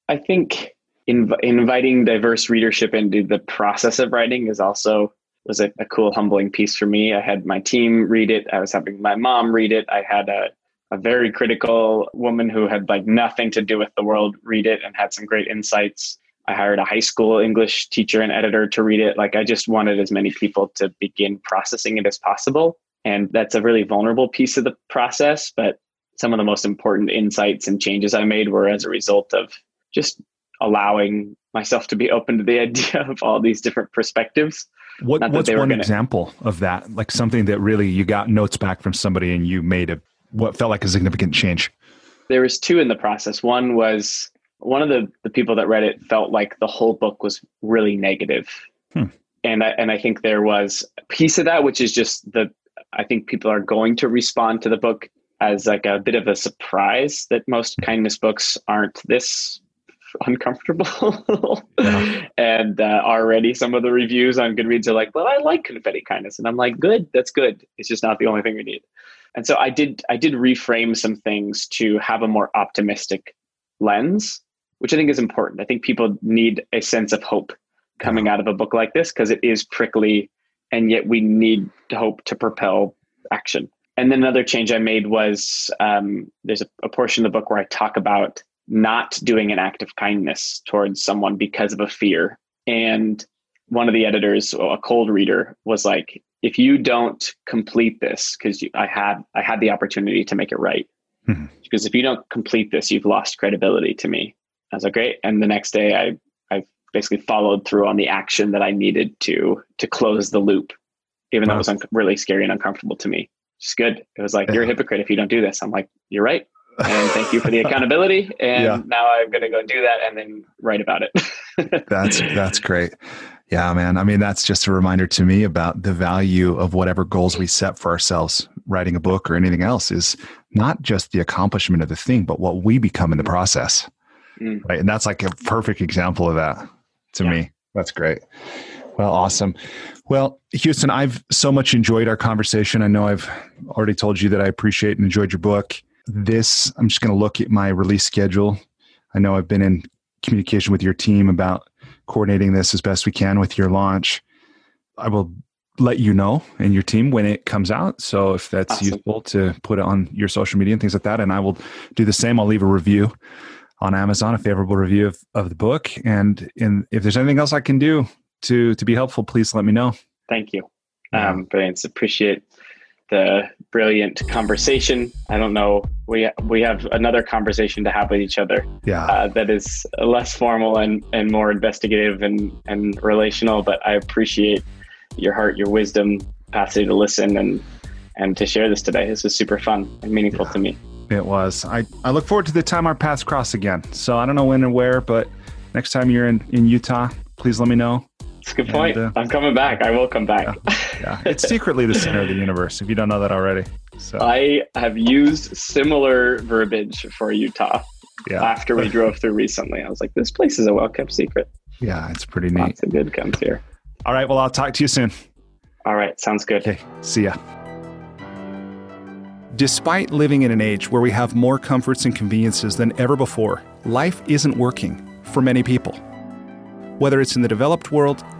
I think inv- inviting diverse readership into the process of writing is also was a, a, cool, humbling piece for me. I had my team read it. I was having my mom read it. I had a a very critical woman who had like nothing to do with the world read it and had some great insights. I hired a high school English teacher and editor to read it. Like I just wanted as many people to begin processing it as possible. And that's a really vulnerable piece of the process. But some of the most important insights and changes I made were as a result of just allowing myself to be open to the *laughs* idea of all these different perspectives. What, what's one gonna... example of that? Like something that really you got notes back from somebody and you made a what felt like a significant change? There was two in the process. One was one of the, the people that read it felt like the whole book was really negative. Hmm. And I, and I think there was a piece of that, which is just the, I think people are going to respond to the book as like a bit of a surprise that most hmm. kindness books aren't this uncomfortable. yeah. *laughs* And uh, already some of the reviews on Goodreads are like, well, I like confetti kindness. And I'm like, good, that's good. It's just not the only thing we need and so i did i did reframe some things to have a more optimistic lens which i think is important. I think people need a sense of hope coming out of a book like this because it is prickly and yet we need hope to propel action. And then another change i made was um, there's a, a portion of the book where i talk about not doing an act of kindness towards someone because of a fear. And one of the editors, a cold reader, was like, if you don't complete this, because I had I had the opportunity to make it right. Mm-hmm. Because if you don't complete this, you've lost credibility to me. I was like, great. And the next day I I basically followed through on the action that I needed to to close the loop, even wow. though it was un- really scary and uncomfortable to me. It's good. It was like, you're a hypocrite if you don't do this. I'm like, you're right. *laughs* And thank you for the accountability. And yeah. now I'm going to go do that and then write about it. *laughs* that's that's great. Yeah, man. I mean, that's just a reminder to me about the value of whatever goals we set for ourselves. Writing a book or anything else is not just the accomplishment of the thing, but what we become in the process. Mm. Right. And that's like a perfect example of that to yeah. me. That's great. Well, awesome. Well, Houston, I've so much enjoyed our conversation. I know I've already told you that I appreciate and enjoyed your book. This, I'm just going to look at my release schedule. I know I've been in communication with your team about coordinating this as best we can with your launch. I will let you know and your team when it comes out. So if that's awesome. useful to put it on your social media and things like that, and I will do the same. I'll leave a review on Amazon, a favorable review of, of the book. And in, if there's anything else I can do to to be helpful, please let me know. Thank you. Um, brilliant. Appreciate the brilliant conversation. I don't know. We we have another conversation to have with each other. Yeah. Uh, that is less formal and and more investigative and and relational. But I appreciate your heart, your wisdom, capacity to listen and and to share this today. This was super fun and meaningful yeah, to me. It was. I I look forward to the time our paths cross again. So I don't know when and where, but next time you're in in Utah, please let me know. It's a good point. And, uh, I'm coming back. I will come back. Yeah, yeah. it's secretly the center of the universe. If you don't know that already, so I have used similar verbiage for Utah. Yeah. After we drove through recently, I was like, "This place is a well kept secret." Yeah, it's pretty neat. Lots of good comes here. All right. Well, I'll talk to you soon. All right. Sounds good. Okay. See ya. Despite living in an age where we have more comforts and conveniences than ever before, life isn't working for many people. Whether it's in the developed world